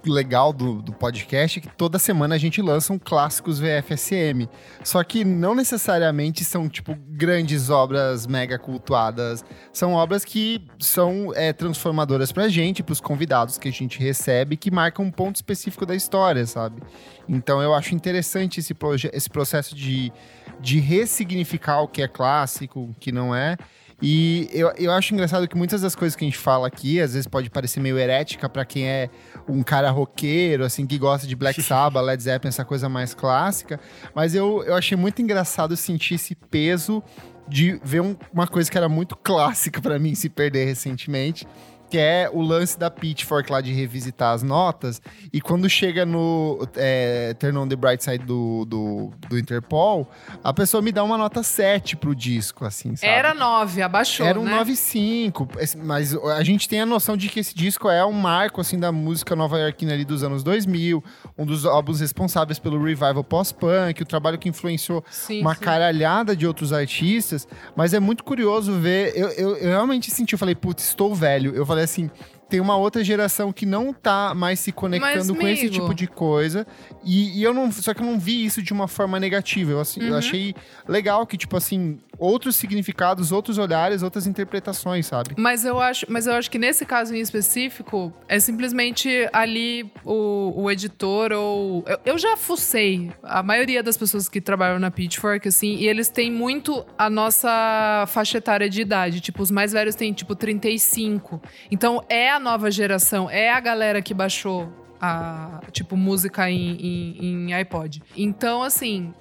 Speaker 1: legal do, do podcast é que toda semana a gente lança um clássicos VFSM. Só que não necessariamente são, tipo, grandes obras mega cultuadas. São obras que são é, transformadoras pra gente, pros convidados que a gente recebe, que marcam um ponto específico da história, sabe? Então eu acho interessante esse, esse processo de, de ressignificar o que é clássico, o que não é. E eu, eu acho engraçado que muitas das coisas que a gente fala aqui, às vezes pode parecer meio herética pra quem é um cara roqueiro, assim, que gosta de Black Sabbath, Led Zeppelin, essa coisa mais clássica. Mas eu, eu achei muito engraçado sentir esse peso de ver um- uma coisa que era muito clássica pra mim se perder recentemente. Que é o lance da Pitchfork lá de revisitar as notas. E quando chega no é, Turn on the Bright Side do, do, do Interpol, a pessoa me dá uma nota 7 pro disco, assim, sabe?
Speaker 2: Era 9, abaixou,
Speaker 1: Era um
Speaker 2: né?
Speaker 1: 9,5. Esse- Mas a gente tem a noção de que esse disco é um marco, assim, da música nova-iorquina ali dos anos 2000. Um dos álbuns responsáveis pelo revival pós-punk. O trabalho que influenciou
Speaker 2: Sim,
Speaker 1: uma
Speaker 2: sim.
Speaker 1: caralhada de outros artistas. Mas é muito curioso ver... Eu, eu, eu realmente senti, eu falei, putz, estou velho. Eu falei assim... Tem uma outra geração que não tá mais se conectando
Speaker 2: Mas,
Speaker 1: com esse tipo de coisa. E, e eu não. Só que eu não vi isso de uma forma negativa. Eu, assim,
Speaker 2: Uhum.
Speaker 1: eu achei legal que, tipo assim, outros significados, outros olhares, outras interpretações, sabe?
Speaker 2: Mas eu acho, mas eu acho que nesse caso em específico é simplesmente ali o, o editor ou eu, eu já fucei a maioria das pessoas que trabalham na Pitchfork assim e eles têm muito a nossa faixa etária de idade, tipo os mais velhos têm tipo 35. Então é a nova geração, é a galera que baixou a tipo música em, em, em iPod. Então assim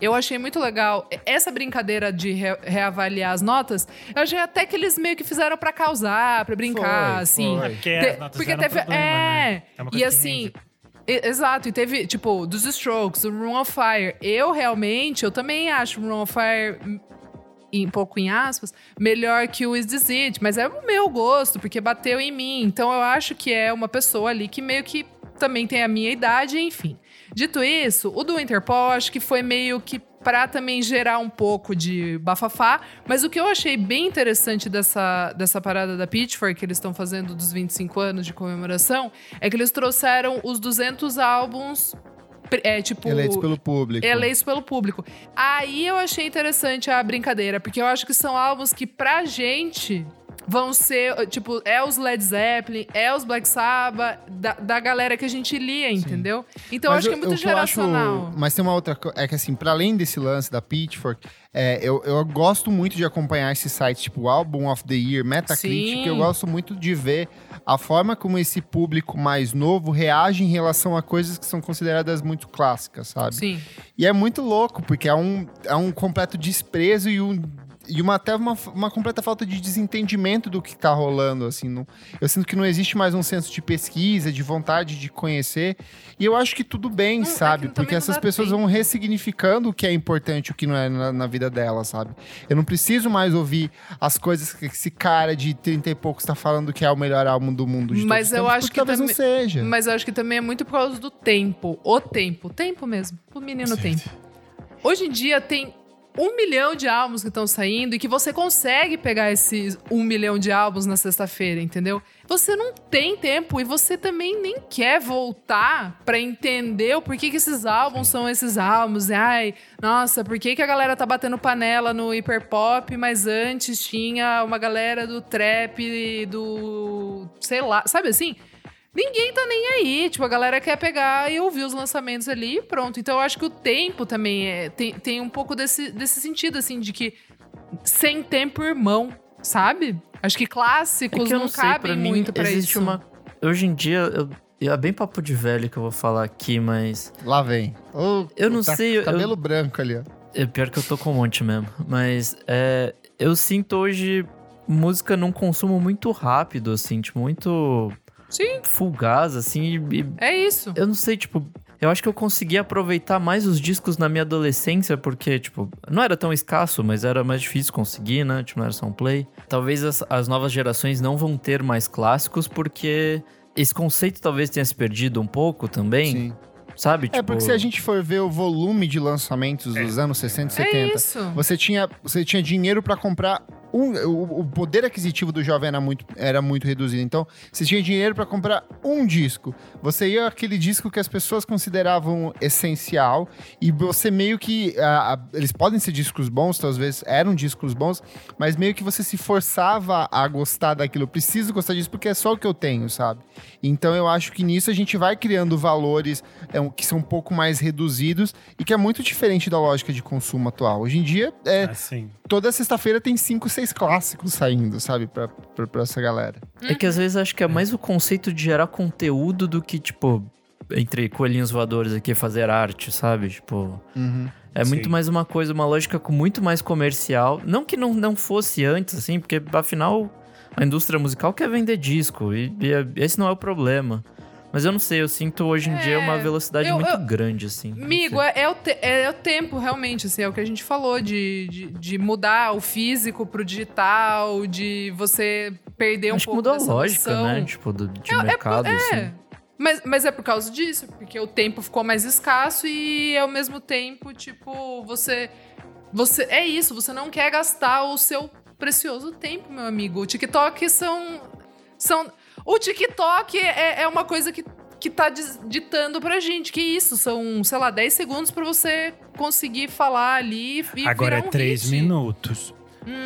Speaker 2: eu achei muito legal essa brincadeira de re- reavaliar as notas. Eu achei até que eles meio que fizeram pra causar, pra brincar,
Speaker 1: Foi,
Speaker 2: assim.
Speaker 1: foi.
Speaker 3: Porque
Speaker 2: Te-
Speaker 3: as notas
Speaker 2: porque teve.
Speaker 3: problema,
Speaker 2: é.
Speaker 3: né? É uma coisa
Speaker 2: e assim. e- Exato, e teve, tipo, dos Strokes, o Room of Fire. Eu realmente, eu também acho o Room of Fire, em pouco em aspas, melhor que o Is This It, mas é o meu gosto, porque bateu em mim. Então eu acho que é uma pessoa ali que meio que também tem a minha idade, enfim. Dito isso, o do Interpol acho que foi meio que pra também gerar um pouco de bafafá, mas o que eu achei bem interessante dessa, dessa parada da Pitchfork que eles estão fazendo dos 25 anos de comemoração é que eles trouxeram os 200 álbuns é, tipo
Speaker 1: Eleitos pelo público.
Speaker 2: eleitos pelo público. Aí eu achei interessante a brincadeira, porque eu acho que são álbuns que pra gente vão ser, tipo, é os Led Zeppelin, é os Black Sabbath, da, da galera que a gente lia, entendeu? Então eu
Speaker 1: Mas
Speaker 2: acho que é muito
Speaker 1: eu acho-
Speaker 2: geracional.
Speaker 1: mas tem uma outra coisa. É que assim, para além desse lance da Pitchfork, é, eu, eu gosto muito de acompanhar esses sites, tipo Album of the Year, Metacritic.
Speaker 2: Sim.
Speaker 1: Eu gosto muito de ver a forma como esse público mais novo reage em relação a coisas que são consideradas muito clássicas, sabe?
Speaker 2: Sim.
Speaker 1: E é muito louco, porque é um, é um completo desprezo e um. E uma, até uma, uma completa falta de desentendimento do que tá rolando, assim. Não, eu sinto que não existe mais um senso de pesquisa, de vontade de conhecer. E eu acho que tudo bem,
Speaker 2: Hum,
Speaker 1: sabe?
Speaker 2: que
Speaker 1: Porque essas pessoas
Speaker 2: tempo.
Speaker 1: vão ressignificando o que é importante e o que não é na, na vida delas, sabe? Eu não preciso mais ouvir as coisas que esse cara de 30 e poucos tá falando que é o melhor álbum do mundo de
Speaker 2: Mas eu
Speaker 1: tempos,
Speaker 2: acho
Speaker 1: porque
Speaker 2: que
Speaker 1: talvez não seja.
Speaker 2: Mas eu acho que também é muito por causa do tempo. O tempo. O tempo mesmo. O menino tempo. Hoje em dia tem um milhão de álbuns que estão saindo e que você consegue pegar esses um milhão de álbuns na sexta-feira, entendeu? Você não tem tempo e você também nem quer voltar pra entender o porquê que esses álbuns são esses álbuns. Ai, nossa, por que, que a galera tá batendo panela no hiperpop, mas antes tinha uma galera do trap, do. sei lá, sabe assim? Ninguém tá nem aí. Tipo, a galera quer pegar e ouvir os lançamentos ali e pronto. Então eu acho que o tempo também é, tem, tem um pouco desse, desse sentido, assim, de que sem tempo, irmão, sabe? Acho que
Speaker 4: É
Speaker 2: clássicos
Speaker 4: que eu
Speaker 2: não,
Speaker 4: não sei,
Speaker 2: cabem
Speaker 4: pra mim
Speaker 2: muito pra
Speaker 4: existe
Speaker 2: isso.
Speaker 4: uma. Hoje em dia, eu, é bem papo de velho que eu vou falar aqui, mas.
Speaker 1: Lá vem. Ô,
Speaker 4: Eu não
Speaker 1: tá-
Speaker 4: sei, eu-
Speaker 1: Cabelo branco ali, ó.
Speaker 4: É pior que eu tô com um monte mesmo. Mas é, eu sinto hoje música num consumo muito rápido, assim, tipo, muito
Speaker 2: Sim,
Speaker 4: fugaz, assim. E,
Speaker 2: é isso.
Speaker 4: eu não sei, tipo. Eu acho que eu consegui aproveitar mais os discos na minha adolescência, porque, tipo, não era tão escasso, mas era mais difícil conseguir, né? Tipo, não era só um play. Talvez as, as novas gerações não vão ter mais clássicos, porque esse conceito talvez tenha se perdido um pouco também,
Speaker 1: Sim.
Speaker 4: sabe?
Speaker 1: É porque se a gente for ver o volume de lançamentos dos anos 60 e
Speaker 2: É
Speaker 1: 70,
Speaker 2: isso.
Speaker 1: você tinha, você tinha dinheiro pra comprar um, o, o poder aquisitivo do jovem era muito, era muito reduzido. Então, você tinha dinheiro pra comprar um disco. Você ia aquele disco que as pessoas consideravam essencial e você meio que ah, ah, eles podem ser discos bons, vezes eram discos bons, mas meio que você se forçava a gostar daquilo. Eu preciso gostar disso porque é só o que eu tenho, sabe? Então eu acho que nisso a gente vai criando valores é, que são um pouco mais reduzidos e que é muito diferente da lógica de consumo atual. Hoje em dia, é,
Speaker 3: Assim.
Speaker 1: toda sexta-feira tem cinco, seis clássicos saindo, sabe? Pra, pra, pra essa galera.
Speaker 4: É que às vezes acho que é mais o conceito de gerar conteúdo do que, tipo, entre coelhinhos voadores aqui, fazer arte, sabe? Tipo. É muito
Speaker 3: Sim.
Speaker 4: mais uma coisa, uma lógica com muito mais comercial. Não que não, não fosse antes, assim, porque afinal a indústria musical quer vender disco e, e é- esse não é o problema. Mas eu não sei, eu sinto hoje em dia uma
Speaker 2: É,
Speaker 4: velocidade
Speaker 2: eu-
Speaker 4: muito
Speaker 2: eu-
Speaker 4: grande, assim. sei.
Speaker 2: é, é o te- é o tempo, realmente, assim, é o que a gente falou, de, de, de mudar o físico pro digital, de você perder um
Speaker 4: Acho que
Speaker 2: pouco
Speaker 4: mudou a lógica,
Speaker 2: noção.
Speaker 4: né? Tipo, do, de
Speaker 2: É,
Speaker 4: mercado,
Speaker 2: é,
Speaker 4: assim.
Speaker 2: Mas, mas é por causa disso, porque o tempo ficou mais escasso e ao mesmo tempo, tipo, você. Você. É isso, você não quer gastar o seu precioso tempo, meu amigo. O TikTok são. são o TikTok é, é uma coisa que, que tá ditando pra gente. Que isso? São, sei lá, 10 segundos pra você conseguir falar ali e
Speaker 3: Agora é
Speaker 2: virar um
Speaker 3: 3
Speaker 2: hit.
Speaker 3: minutos.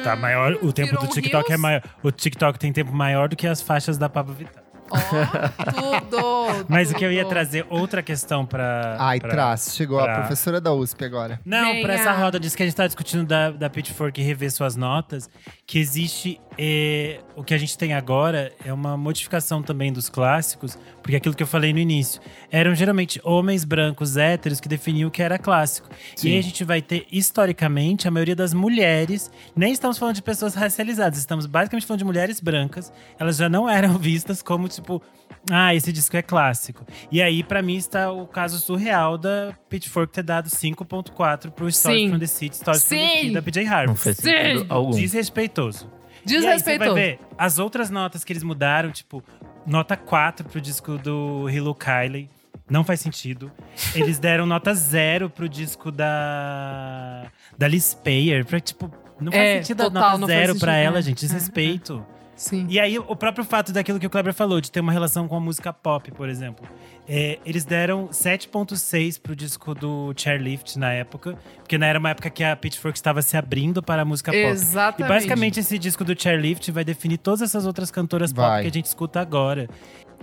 Speaker 3: Tá maior, o tempo do
Speaker 2: um
Speaker 3: TikTok é maior. O TikTok tem tempo maior do que as faixas da Pablo Vittar.
Speaker 2: Tudo!
Speaker 3: Mas o que eu ia trazer outra questão pra.
Speaker 1: Ai,
Speaker 3: pra-
Speaker 1: traz. Chegou
Speaker 3: pra-
Speaker 1: a professora da USP agora.
Speaker 3: Não, pra essa roda disso que a gente tá discutindo da, da Pitchfork rever suas notas, que existe. eh, o que a gente tem agora é uma modificação também dos clássicos, porque aquilo que eu falei no início. Eram geralmente homens brancos héteros que definiam o que era clássico.
Speaker 1: Sim.
Speaker 3: E aí a gente vai ter, historicamente, a maioria das mulheres. Nem estamos falando de pessoas racializadas, estamos basicamente falando de mulheres brancas. Elas já não eram vistas como, tipo, ah, esse disco é clássico. E aí, pra mim, está o caso surreal da Pitchfork ter dado 5.4 pro Stories
Speaker 2: Sim.
Speaker 3: from the City, Stories from the
Speaker 2: Sim.
Speaker 3: Sea da PJ
Speaker 4: Não
Speaker 3: Harvey.
Speaker 4: fez
Speaker 2: Sim.
Speaker 4: sentido algum.
Speaker 3: Desrespeitoso. E aí, você vai ver as outras notas que eles mudaram, tipo, nota 4 pro disco do Hilo Kylie. Não faz sentido. Eles deram nota zero pro disco da. Da Liz Payer. Pra, tipo, não faz
Speaker 2: É,
Speaker 3: sentido dar
Speaker 2: total,
Speaker 3: nota
Speaker 2: não faz
Speaker 3: zero pra ela,
Speaker 2: é.
Speaker 3: gente. Desrespeito.
Speaker 2: Sim.
Speaker 3: E aí, o próprio fato daquilo que o Kleber falou, de ter uma relação com a música pop, por exemplo. É, eles deram 7.6 pro disco do Chairlift na época. Porque na era uma época que a Pitchfork estava se abrindo para a música pop.
Speaker 2: Exatamente.
Speaker 3: E basicamente esse disco do Chairlift vai definir todas essas outras cantoras pop
Speaker 1: Vai.
Speaker 3: que a gente escuta agora.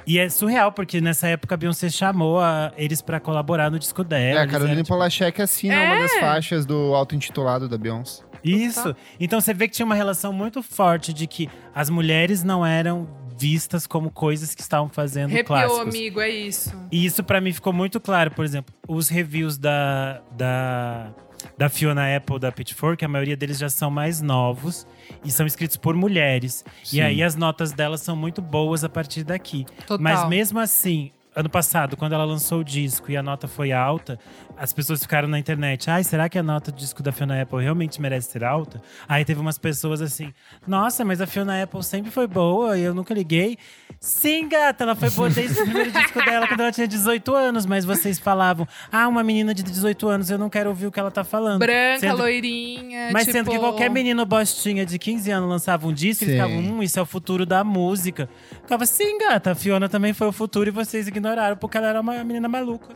Speaker 3: E é surreal, porque nessa época a Beyoncé chamou a- eles pra colaborar no disco dela.
Speaker 1: É, a Carolina
Speaker 3: tipo,
Speaker 1: Polachek assina
Speaker 2: É.
Speaker 1: uma das faixas do auto-intitulado da Beyoncé.
Speaker 3: Isso. Então você vê que tinha uma relação muito forte de que as mulheres não eram vistas como coisas que estavam fazendo
Speaker 2: Arrepiou,
Speaker 3: clássicos.
Speaker 2: amigo, é isso.
Speaker 3: E isso pra mim ficou muito claro, por exemplo, os reviews da, da da Fiona Apple, da Pitchfork, a maioria deles já são mais novos e são escritos por mulheres.
Speaker 1: Sim.
Speaker 3: E aí as notas delas são muito boas a partir daqui.
Speaker 2: Total.
Speaker 3: Mas mesmo assim, ano passado, quando ela lançou o disco e a nota foi alta, as pessoas ficaram na internet. Ai, será que a nota do disco da Fiona Apple realmente merece ser alta? Aí teve umas pessoas assim: Nossa, mas a Fiona Apple sempre foi boa e eu nunca liguei. Sim, gata, ela foi boa desde o primeiro disco dela quando ela tinha 18 anos, mas vocês falavam: Ah, uma menina de 18 anos, eu não quero ouvir o que ela tá falando.
Speaker 2: Branca,
Speaker 3: Sendo-
Speaker 2: loirinha.
Speaker 3: mas
Speaker 2: tipo...
Speaker 3: sendo que qualquer menino bostinha de 15 anos lançava um disco, eles
Speaker 1: Sim.
Speaker 3: ficavam, hum, isso é o futuro da música. Ficava, sim, gata, a Fiona também foi o futuro e vocês ignoraram porque ela era uma menina maluca.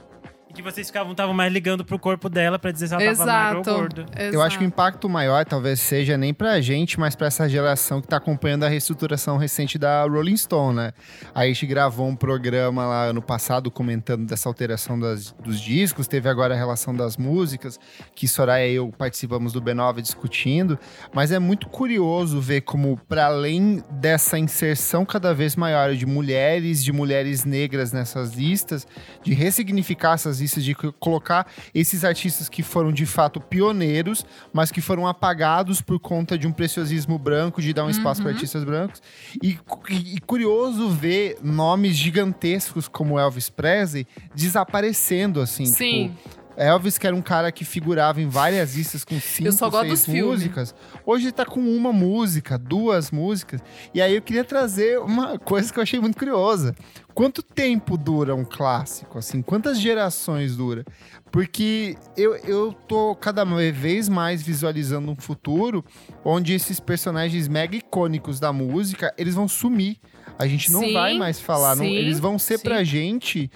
Speaker 3: Que vocês ficavam, estavam mais ligando pro corpo dela pra dizer se ela tava magra
Speaker 2: Exato.
Speaker 3: ou gorda.
Speaker 1: Eu acho que o impacto maior talvez seja nem pra gente, mas pra essa geração que tá acompanhando a reestruturação recente da Rolling Stone, né? A gente gravou um programa lá ano passado comentando dessa alteração das- dos discos, teve agora a relação das músicas, que Soraya e eu participamos do B9 discutindo, mas é muito curioso ver como, para além dessa inserção cada vez maior de mulheres, de mulheres negras nessas listas, de ressignificar essas listas, de co- colocar esses artistas que foram de fato pioneiros, mas que foram apagados por conta de um preciosismo branco, de dar um espaço para artistas brancos. E, e- e curioso ver nomes gigantescos como Elvis Presley desaparecendo, assim.
Speaker 2: Sim.
Speaker 1: Tipo, Elvis, que era um cara que figurava em várias listas com cinco,
Speaker 2: só gosto
Speaker 1: seis
Speaker 2: dos filmes.
Speaker 1: músicas. Hoje ele tá com uma música, duas músicas. E aí eu queria trazer uma coisa que eu achei muito curiosa. Quanto tempo dura um clássico, assim? Quantas gerações dura? Porque eu, eu tô cada vez mais visualizando um futuro onde esses personagens mega icônicos da música, eles vão sumir. A gente não
Speaker 2: Sim,
Speaker 1: vai mais falar. não-
Speaker 2: sim,
Speaker 1: eles vão ser
Speaker 2: sim.
Speaker 1: pra gente...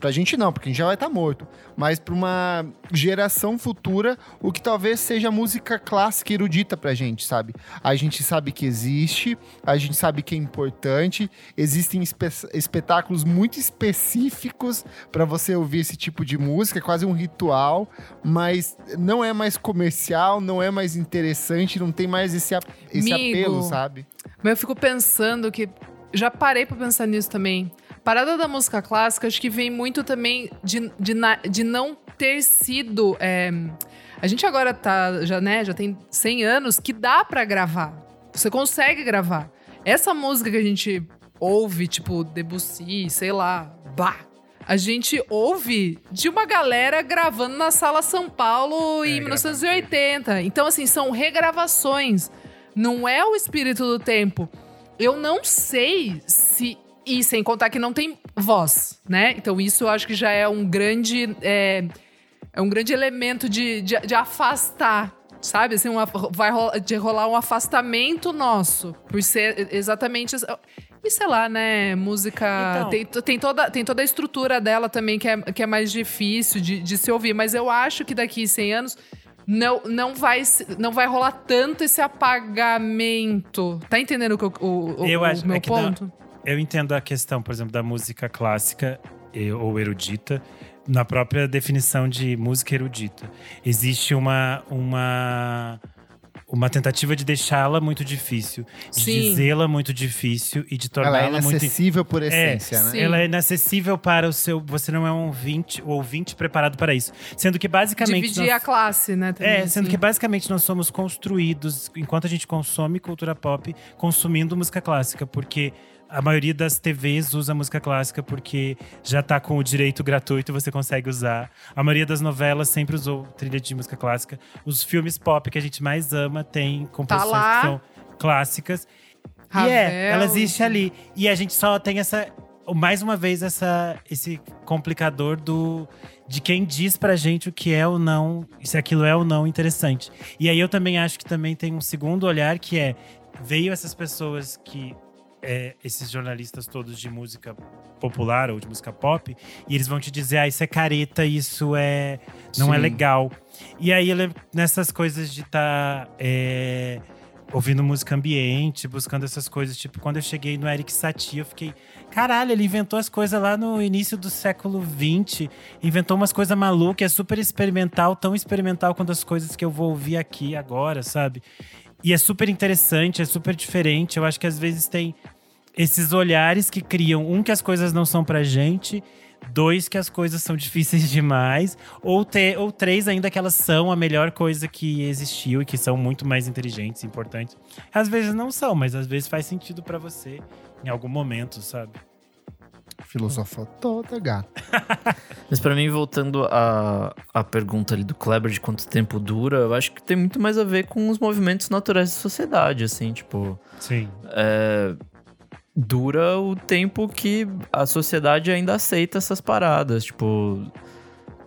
Speaker 1: Pra gente não, porque a gente já vai estar morto. Mas pra uma geração futura, o que talvez seja música clássica erudita pra gente, sabe? A gente sabe que existe, a gente sabe que é importante, existem espe- espetáculos muito específicos pra você ouvir esse tipo de música, é quase um ritual, mas não é mais comercial, não é mais interessante, não tem mais esse, a- esse
Speaker 2: Migo.
Speaker 1: apelo, sabe?
Speaker 2: Mas eu fico pensando que. Já parei pra pensar nisso também. Parada da música clássica, acho que vem muito também de, de, de não ter sido. é, a gente agora tá, já, né, já tem 100 anos que dá pra gravar. Você consegue gravar. Essa música que a gente ouve, tipo Debussy, sei lá, bah. A gente ouve de uma galera gravando na Sala São Paulo em
Speaker 3: É,
Speaker 2: 1980. Então, assim, são regravações. Não é o espírito do tempo. Eu não sei se. E sem contar que não tem voz, né? Então, isso eu acho que já é um grande. É, é um grande elemento de, de, de afastar. Sabe? Assim, uma, vai rolar, de rolar um afastamento nosso. Por ser exatamente. isso. E sei lá, né? Música.
Speaker 3: Então-
Speaker 2: tem, tem, toda, tem toda a estrutura dela também que é, que é mais difícil de, de se ouvir. Mas eu acho que daqui 100 anos não, não, vai, não vai rolar tanto esse apagamento. Tá entendendo o, que eu- o, o,
Speaker 3: Eu
Speaker 2: o
Speaker 3: acho-
Speaker 2: meu
Speaker 3: é que dá-
Speaker 2: ponto?
Speaker 3: Eu entendo a questão, por exemplo, da música clássica ou erudita, na própria definição de música erudita. Existe uma, uma, uma tentativa de deixá-la muito difícil, de dizê-la muito difícil e de
Speaker 1: Ela é
Speaker 3: torná-la muito
Speaker 1: inacessível por essência, né?
Speaker 2: sim.
Speaker 3: ela é inacessível para o seu. Você não é um ouvinte, ouvinte preparado para isso. Sendo que basicamente.
Speaker 2: Dividir
Speaker 3: nós-
Speaker 2: a classe, né? também,
Speaker 3: é, sendo
Speaker 2: assim.
Speaker 3: que basicamente nós somos construídos, enquanto a gente consome cultura pop, consumindo música clássica, porque a maioria das TVs usa música clássica porque já tá com o direito gratuito, você consegue usar. A maioria das novelas sempre usou trilha de música clássica. Os filmes pop que a gente mais ama têm composições
Speaker 2: lá.
Speaker 3: que são clássicas. e
Speaker 2: Ravel,
Speaker 3: é, ela existe ali. E a gente só tem essa. Mais uma vez, essa, esse complicador do de quem diz pra gente o que é ou não, se aquilo é ou não interessante. E aí eu também acho que também tem um segundo olhar que é veio essas pessoas que é, esses jornalistas todos de música popular ou de música pop e eles vão te dizer ah isso é careta isso é não é
Speaker 1: Sim.
Speaker 3: legal e aí nessas coisas de estar ouvindo música ambiente buscando essas coisas tipo quando eu cheguei no Eric Satie eu fiquei caralho ele inventou as coisas lá no início do século 20 inventou umas coisas malucas é super experimental tão experimental quanto as coisas que eu vou ouvir aqui agora sabe e é super interessante, é super diferente. Eu acho que às vezes tem esses olhares que criam, um, que as coisas não são pra gente, Dois, que as coisas são difíceis demais. Ou, ter, ou três, ainda que elas são a melhor coisa que existiu e que são muito mais inteligentes, importantes. Às vezes não são, mas às vezes faz sentido para você em algum momento, sabe?
Speaker 1: Filosofou toda gata.
Speaker 4: Mas para mim, voltando à, à pergunta ali do Kleber de quanto tempo dura, eu acho que tem muito mais a ver com os movimentos naturais da sociedade, assim, tipo.
Speaker 3: Sim.
Speaker 4: É, dura o tempo que a sociedade ainda aceita essas paradas, tipo.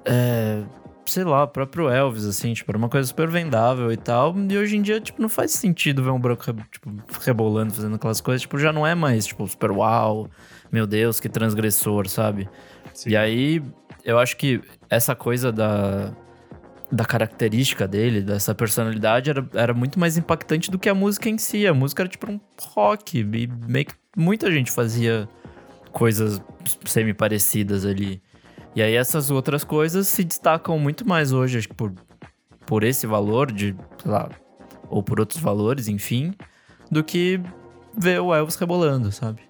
Speaker 4: É, sei lá, o próprio Elvis, assim, tipo, era uma coisa super vendável e tal. E hoje em dia, tipo, não faz sentido ver um branco, tipo, rebolando, fazendo aquelas coisas. Tipo, já não é mais, tipo, super uau, meu Deus, que transgressor, sabe?
Speaker 3: Sim.
Speaker 4: E aí, eu acho que essa coisa da, da característica dele, dessa personalidade, era, era muito mais impactante do que a música em si. A música era tipo um rock, e meio que muita gente fazia coisas semi-parecidas ali. E aí essas outras coisas se destacam muito mais hoje, acho que por, por esse valor de, sei lá, ou por outros valores, enfim, do que ver o Elvis rebolando, sabe?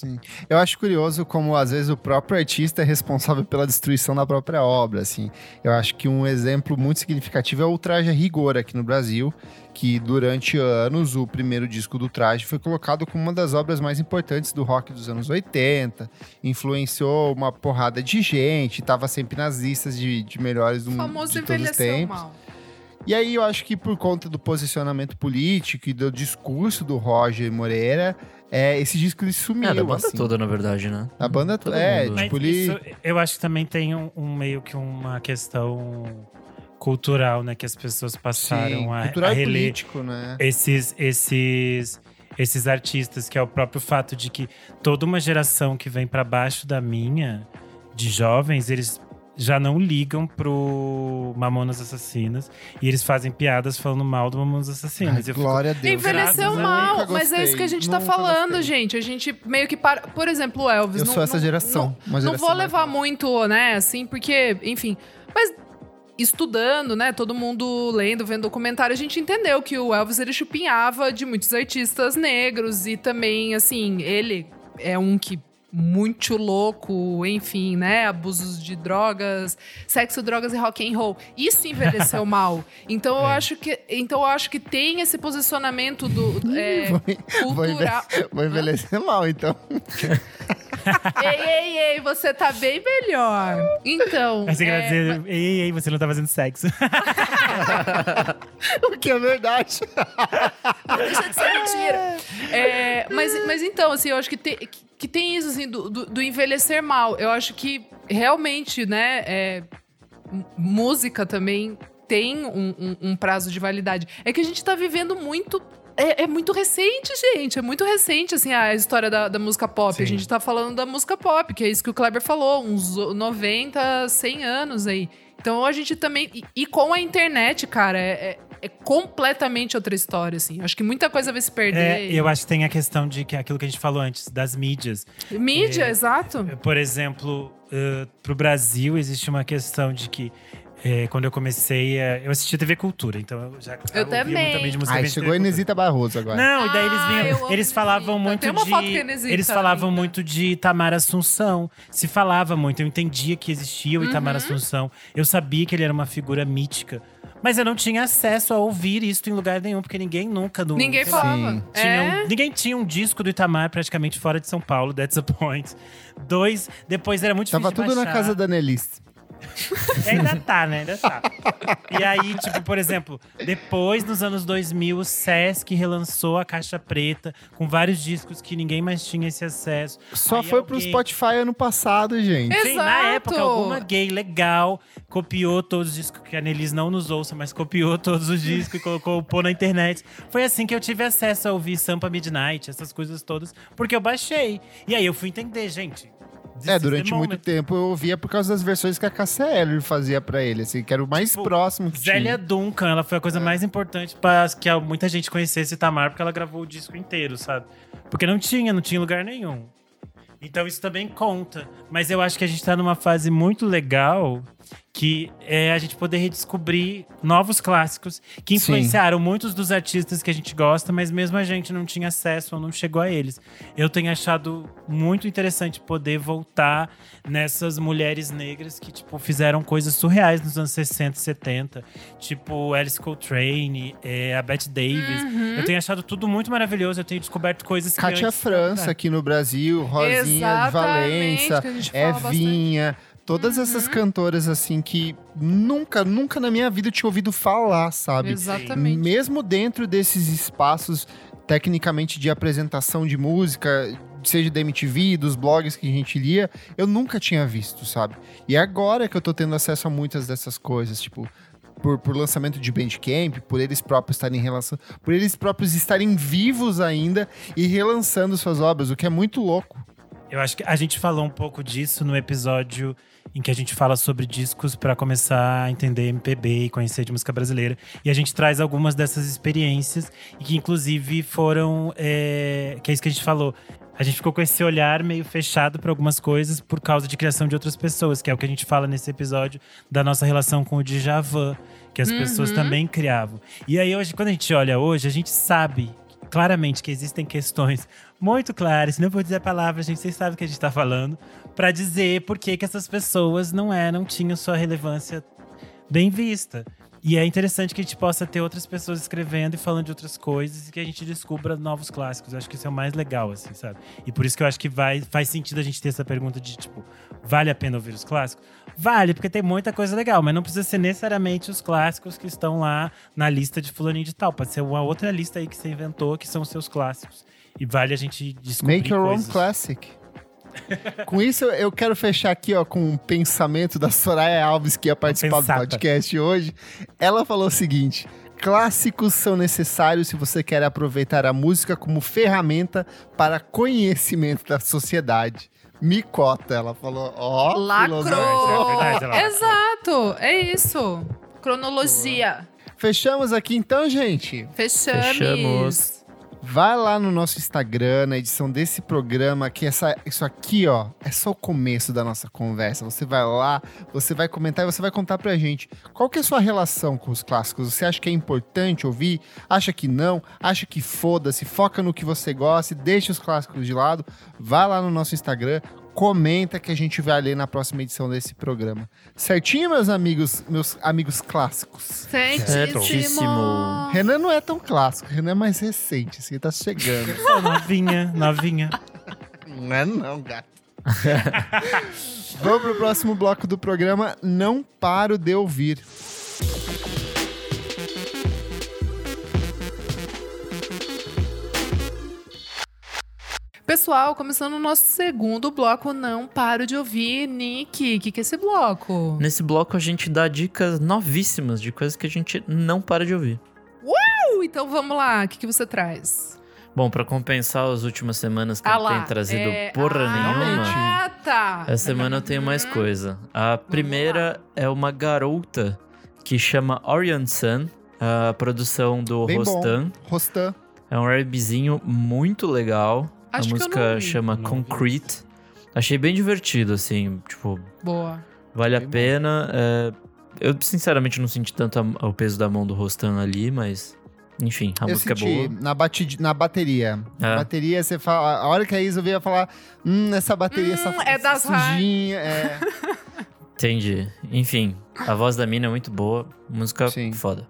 Speaker 1: Sim. Eu acho curioso como às vezes o próprio artista é responsável pela destruição da própria obra, assim. Eu acho que um exemplo muito significativo é o Traje Rigor aqui no Brasil, que durante anos o primeiro disco do Traje foi colocado como uma das obras mais importantes do rock dos anos 80, influenciou uma porrada de gente, estava sempre nas listas de, de melhores do mundo de todos os tempos.
Speaker 2: mal.
Speaker 1: E aí eu acho que por conta do posicionamento político e do discurso do Roger Moreira, é, esse disco ele sumiu,
Speaker 4: É, da banda
Speaker 1: assim.
Speaker 4: toda, na verdade, né?
Speaker 1: A banda
Speaker 4: Todo
Speaker 1: é,
Speaker 4: mundo.
Speaker 1: tipo,
Speaker 3: Mas
Speaker 1: ele...
Speaker 3: isso, eu acho que também tem um, um meio que uma questão cultural, né? Que as pessoas passaram
Speaker 1: Sim,
Speaker 3: a,
Speaker 1: cultural
Speaker 3: a
Speaker 1: e
Speaker 3: reler
Speaker 1: político, né?
Speaker 3: esses, esses, esses artistas, que é o próprio fato de que toda uma geração que vem pra baixo da minha, de jovens, eles já não ligam pro Mamonas Assassinas e eles fazem piadas falando mal do Mamonas Assassinas.
Speaker 1: Ai,
Speaker 3: Eu fico-
Speaker 1: glória a Deus.
Speaker 2: Envelheceu mal, mas é isso que a gente tá falando,
Speaker 1: gostei.
Speaker 2: gente. A gente meio que para. Por exemplo, o Elvis.
Speaker 1: Eu
Speaker 2: não-
Speaker 1: sou essa
Speaker 2: não-
Speaker 1: geração,
Speaker 2: Não,
Speaker 1: uma
Speaker 2: não
Speaker 1: geração
Speaker 2: vou levar muito, né, assim, porque, enfim. Mas estudando, né, todo mundo lendo, vendo documentário, a gente entendeu que o Elvis ele chupinhava de muitos artistas negros e também, assim, ele é um que muito louco, enfim, né? Abusos de drogas, sexo, drogas e rock and roll. Isso envelheceu mal. Então eu acho que, então eu acho que tem esse posicionamento do é,
Speaker 1: Vou,
Speaker 2: cultural.
Speaker 1: vou envelhecer mal, então.
Speaker 2: ei, ei, ei, você tá bem melhor. Então,
Speaker 3: Mas você quer
Speaker 2: é,
Speaker 3: dizer, ei, ei, ei, você não tá fazendo sexo.
Speaker 1: o que é verdade.
Speaker 2: deixa de ser mentira. É, mas, mas então, assim, eu acho que tem, que, que tem isso, assim, do, do, do envelhecer mal. Eu acho que realmente, né, é, música também tem um, um- um prazo de validade. É que a gente tá vivendo muito. É, é muito recente, gente. É muito recente, assim, a história da, da música pop.
Speaker 3: Sim.
Speaker 2: A gente tá falando da música pop, que é isso que o Kleber falou, uns 90, 100 anos aí. Então a gente também. E, e com a internet, cara, é, é- é completamente outra história, assim. Acho que muita coisa vai se perder.
Speaker 3: É, eu acho que tem a questão de que aquilo que a gente falou antes, das mídias.
Speaker 2: Mídia,
Speaker 3: É,
Speaker 2: exato.
Speaker 3: Por exemplo, uh, pro Brasil existe uma questão de que eh, quando eu comecei, a- eu assisti TV Cultura, então eu já
Speaker 2: Eu
Speaker 3: ouvia
Speaker 2: também.
Speaker 3: muito também de música
Speaker 1: Ai,
Speaker 3: de
Speaker 1: chegou a. Inesita Barroso agora.
Speaker 3: Não, e daí eles
Speaker 2: Ah,
Speaker 3: vinham. Eles falavam
Speaker 2: Inesita.
Speaker 3: muito
Speaker 2: Tem uma
Speaker 3: de.
Speaker 2: foto Inesita
Speaker 3: eles falavam
Speaker 2: ainda.
Speaker 3: muito de Itamar Assunção. Se falava muito. Eu entendia que existia o Itamar
Speaker 2: Uhum.
Speaker 3: Assunção. Eu sabia que ele era uma figura mítica. Mas eu não tinha acesso a ouvir isso em lugar nenhum, porque ninguém nunca. No,
Speaker 2: Ninguém falava.
Speaker 3: Tinha
Speaker 2: É?
Speaker 3: um- ninguém tinha um disco do Itamar praticamente fora de São Paulo, That's a Point. Dois, depois era muito
Speaker 1: Tava
Speaker 3: difícil de
Speaker 1: tudo na
Speaker 3: baixar.
Speaker 1: casa da Nelis.
Speaker 3: Ainda tá, né? Ainda tá. E aí, tipo, por exemplo, depois, nos anos 2000, o Sesc relançou a Caixa Preta com vários discos que ninguém mais tinha esse acesso.
Speaker 1: Só
Speaker 3: Aí
Speaker 1: foi pro
Speaker 3: alguém-
Speaker 1: Spotify ano passado, gente.
Speaker 2: É.
Speaker 3: Sim, na
Speaker 2: Exato.
Speaker 3: época, alguma gay legal copiou todos os discos que a Nelis não nos ouça, mas copiou todos os discos e colocou pôr na internet. Foi assim que eu tive acesso a ouvir Sampa Midnight, essas coisas todas, porque eu baixei. E aí eu fui entender, gente.
Speaker 1: É, durante muito
Speaker 3: moment.
Speaker 1: tempo eu ouvia por causa das versões que a Cassia Eller fazia pra ele, assim, que era o mais
Speaker 3: Tipo,
Speaker 1: próximo que
Speaker 3: Zélia
Speaker 1: tinha.
Speaker 3: Duncan, ela foi a
Speaker 1: É.
Speaker 3: coisa mais importante para que muita gente conhecesse Tamar, porque ela gravou o disco inteiro, sabe? Porque não tinha, não tinha lugar nenhum. Então isso também conta. Mas eu acho que a gente tá numa fase muito legal que é a gente poder redescobrir novos clássicos que influenciaram muitos dos artistas que a gente gosta, mas mesmo a gente não tinha acesso ou não chegou a eles. Eu tenho achado muito interessante poder voltar nessas mulheres negras que, tipo, fizeram coisas surreais nos anos 60 e 70. Tipo, Alice Coltrane, é, a Bette Davis.
Speaker 2: Uhum.
Speaker 3: Eu tenho achado tudo muito maravilhoso. Eu tenho descoberto coisas que
Speaker 1: Kátia
Speaker 3: antes-
Speaker 1: França aqui no Brasil, Rosinha de
Speaker 2: Exatamente,
Speaker 1: Valença,
Speaker 2: que a gente fala bastante.
Speaker 1: Todas essas cantoras, assim, que nunca, nunca na minha vida eu tinha ouvido falar, sabe?
Speaker 2: Exatamente.
Speaker 1: Mesmo dentro desses espaços, tecnicamente, de apresentação de música, seja da MTV, dos blogs que a gente lia, eu nunca tinha visto, sabe? E é agora que eu tô tendo acesso a muitas dessas coisas, tipo. Por, por lançamento de Bandcamp, por eles próprios estarem relação, por eles próprios estarem vivos ainda e relançando suas obras, o que é muito louco.
Speaker 3: Eu acho que a gente falou um pouco disso no episódio em que a gente fala sobre discos para começar a entender MPB e conhecer de música brasileira. E a gente traz algumas dessas experiências e que inclusive foram, é, que é isso que a gente falou. A gente ficou com esse olhar meio fechado para algumas coisas por causa de criação de outras pessoas, que é o que a gente fala nesse episódio da nossa relação com o Djavan, que as pessoas também criavam. E aí hoje, quando a gente olha hoje, a gente sabe claramente que existem questões muito claras, não vou dizer a palavra, gente, vocês sabem o que a gente tá falando, para dizer por que que essas pessoas não eram, tinham sua relevância bem vista. E é interessante que a gente possa ter outras pessoas escrevendo e falando de outras coisas e que a gente descubra novos clássicos. Eu acho que isso é o mais legal, assim, sabe? E por isso que eu acho que vai, faz sentido a gente ter essa pergunta de, tipo, vale a pena ouvir os clássicos? Vale, porque tem muita coisa legal, mas não precisa ser necessariamente os clássicos que estão lá na lista de fulaninho de tal. Pode ser uma outra lista aí que você inventou, que são os seus clássicos. E vale a gente descobrir
Speaker 1: Make your own
Speaker 3: coisas.
Speaker 1: classic. Com isso, eu quero fechar aqui ó, com um pensamento da Soraya Alves, que ia participar do
Speaker 3: Pensata.
Speaker 1: podcast hoje. Ela falou o seguinte: clássicos são necessários se você quer aproveitar a música como ferramenta para conhecimento da sociedade. Micota, ela falou. Ó, filosofia.
Speaker 2: Lacrou!
Speaker 3: É verdade, ela lacrou.
Speaker 2: Exato, é isso. Cronologia.
Speaker 1: Fechamos aqui então, gente.
Speaker 2: Fechamos.
Speaker 4: Fechamos.
Speaker 1: Vai lá no nosso Instagram, na edição desse programa, que essa, isso aqui, ó, é só o começo da nossa conversa. Você vai lá, você vai comentar e você vai contar pra gente qual que é a sua relação com os clássicos. Você acha que é importante ouvir? Acha que não? Acha que foda-se? Foca no que você gosta e deixa os clássicos de lado. Vai lá no nosso Instagram, comenta que a gente vai ler na próxima edição desse programa. Certinho, meus amigos, meus amigos clássicos?
Speaker 2: Certíssimo.
Speaker 1: Renan não é tão clássico, Renan é mais recente, assim, tá chegando.
Speaker 3: Pô, novinha, novinha.
Speaker 1: Não é não, gato. Vamos pro próximo bloco do programa. Não paro de ouvir.
Speaker 2: Pessoal, começando o nosso segundo bloco, não paro de ouvir. Nick, o que, que é esse bloco?
Speaker 4: Nesse bloco a gente dá dicas novíssimas de coisas que a gente não para de ouvir.
Speaker 2: Uh, então vamos lá, o que, que você traz?
Speaker 4: Bom, pra compensar as últimas semanas que
Speaker 2: Ah
Speaker 4: eu
Speaker 2: lá,
Speaker 4: tenho trazido
Speaker 2: é-
Speaker 4: porra
Speaker 2: ah,
Speaker 4: nenhuma,
Speaker 2: Ah, tá.
Speaker 4: essa semana eu tenho mais coisa. A primeira é uma garota que chama Orion Sun, a produção do
Speaker 1: Bem bom.
Speaker 4: Rostan.
Speaker 1: Rostan.
Speaker 4: É um R&Bzinho muito legal.
Speaker 2: Acho
Speaker 4: a
Speaker 2: que eu
Speaker 4: música
Speaker 2: não
Speaker 4: chama
Speaker 3: Não.
Speaker 4: Concrete. Achei bem divertido, assim, tipo,
Speaker 2: Boa.
Speaker 4: vale a
Speaker 1: Bem
Speaker 4: pena. É, eu, sinceramente, não senti tanto a- o peso da mão do Rostan ali, mas... Enfim, a
Speaker 1: eu
Speaker 4: música
Speaker 1: senti
Speaker 4: é boa.
Speaker 1: na, batid... na bateria.
Speaker 4: É.
Speaker 1: Bateria, você fala. A hora que a Isa ia falar, hum, essa bateria
Speaker 2: Hum,
Speaker 1: essa,
Speaker 2: é das
Speaker 1: sujinha. É.
Speaker 4: Entendi. Enfim, a voz da mina é muito boa. Música
Speaker 1: Sim.
Speaker 4: foda.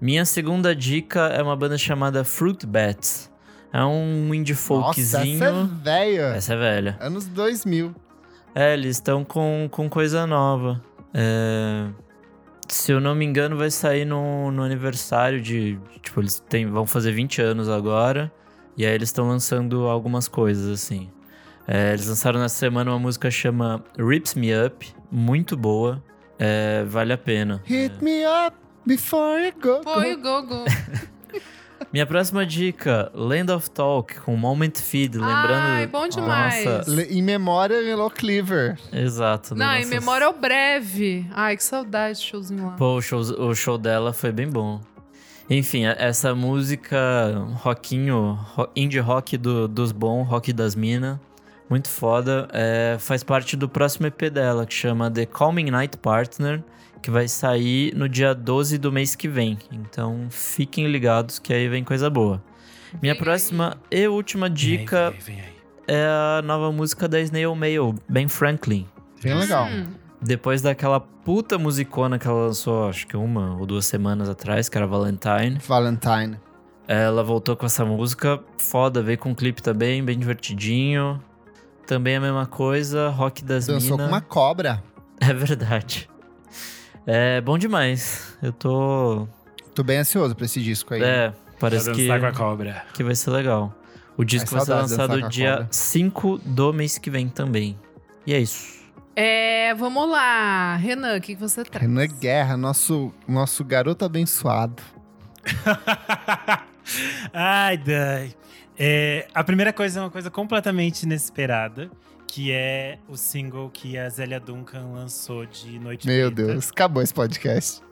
Speaker 4: Minha segunda dica é uma banda chamada Fruit Bats. É um indie
Speaker 1: Nossa, essa é
Speaker 4: folkzinho.
Speaker 1: velha.
Speaker 4: Essa é velha.
Speaker 1: Anos 2000.
Speaker 4: É, eles estão com, com coisa nova. É, Se eu não me engano, vai sair no, no aniversário de. Tipo, eles têm, vão fazer 20 anos agora. E aí eles estão lançando algumas coisas, assim. É, eles lançaram nessa semana uma música chama Rips Me Up, muito boa. É, vale a pena.
Speaker 1: Hit me up before you go.
Speaker 2: Foi o Gogo.
Speaker 4: Minha próxima dica: Land of Talk com Moment Feed, lembrando.
Speaker 2: Ai, bom demais.
Speaker 4: Nossa,
Speaker 1: Em memória, Melo Cleaver.
Speaker 4: exato.
Speaker 2: Não, em
Speaker 4: nossas-
Speaker 2: memória é o breve. Ai, que saudade de showzinho lá.
Speaker 4: Pô, o show, o show dela foi bem bom. Enfim, essa música rockinho, ro- indie rock do- dos bons, rock das minas, Muito foda. É, faz parte do próximo EP dela, que chama The Calming Night Partner, que vai sair no dia 12 do mês que vem. Então fiquem ligados que aí vem coisa boa. Minha
Speaker 2: Vem
Speaker 4: próxima e última dica
Speaker 3: Vem aí, vem aí, vem aí.
Speaker 4: é a nova música da Snail Mail, Ben Franklin.
Speaker 1: Bem legal.
Speaker 2: Hum,
Speaker 4: Depois daquela puta musicona que ela lançou, acho que uma ou duas semanas atrás, que era Valentine.
Speaker 1: Valentine.
Speaker 4: Ela voltou com essa música foda, veio com um clipe também, bem divertidinho. Também a mesma coisa, rock das
Speaker 1: Dançou
Speaker 4: minas.
Speaker 1: com uma cobra.
Speaker 4: É verdade. É bom demais. Eu tô.
Speaker 1: Tô bem ansioso pra esse disco aí.
Speaker 4: É, parece que,
Speaker 3: com a cobra.
Speaker 4: que vai ser legal. O disco
Speaker 1: Ai,
Speaker 4: vai ser lançado dia
Speaker 1: cobra.
Speaker 4: 5 do mês que vem também. E é isso.
Speaker 2: É, vamos lá. Renan, o que, que você traz?
Speaker 1: Renan Guerra, nosso, nosso garoto abençoado.
Speaker 3: Ai, Dai. É, a primeira coisa é uma coisa completamente inesperada, que é o single que a Zélia Duncan lançou de Noite
Speaker 1: Meu
Speaker 3: Preta.
Speaker 1: Deus, acabou esse podcast.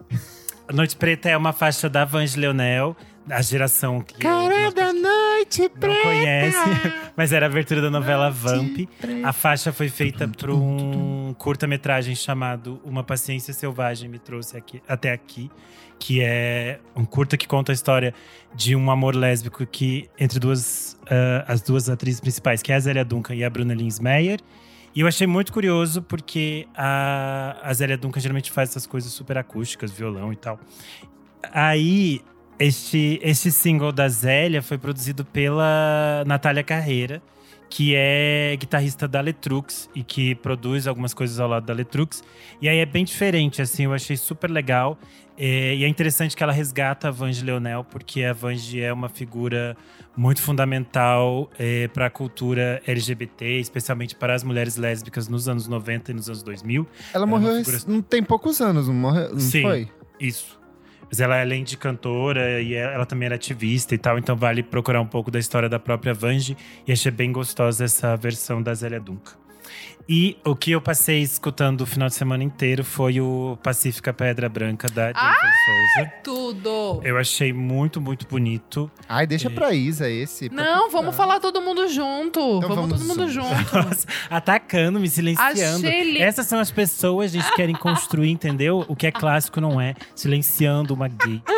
Speaker 3: Noite Preta é uma faixa da Vange Leonel, a geração que
Speaker 1: Cara da noite
Speaker 3: não
Speaker 1: preta.
Speaker 3: conhece, mas era a abertura da novela Vamp. A faixa foi feita para um curta-metragem chamado Uma Paciência Selvagem Me Trouxe aqui, até aqui, que é um curta que conta a história de um amor lésbico que entre duas ah, as duas atrizes principais, que é a Zélia Duncan e a Bruna Linsmeyer. E eu achei muito curioso porque a, a Zélia Duncan geralmente faz essas coisas super acústicas, violão e tal. Aí, este, este single da Zélia foi produzido pela Natália Carreira, que é guitarrista da Letrux e que produz algumas coisas ao lado da Letrux. E aí é bem diferente, assim, eu achei super legal. É, e é interessante que ela resgata a Vange Leonel, porque a Vange é uma figura muito fundamental para a cultura LGBT, especialmente para as mulheres lésbicas nos anos 90 e nos anos 2000.
Speaker 1: Ela
Speaker 3: É uma
Speaker 1: morreu
Speaker 3: figura-
Speaker 1: não tem poucos anos, não, morreu, não
Speaker 3: Sim.
Speaker 1: foi?
Speaker 3: Isso. Mas ela, além de cantora, e ela também era ativista e tal, então vale procurar um pouco da história da própria Vange. E achei bem gostosa essa versão da Zélia Duncan. E o que eu passei escutando o final de semana inteiro foi o Pacífica Pedra Branca da Jennifer Souza.
Speaker 2: Tudo.
Speaker 3: Eu achei muito, muito bonito.
Speaker 1: Ai, deixa pra Isa esse. pra
Speaker 2: Não, vamos falar todo mundo junto. vamos,
Speaker 1: vamos
Speaker 2: todo mundo
Speaker 1: junto.
Speaker 3: Nossa, atacando, me silenciando.
Speaker 2: Achei li-
Speaker 3: Essas são as pessoas, gente, que querem construir, entendeu? O que é clássico não é. Silenciando uma gay.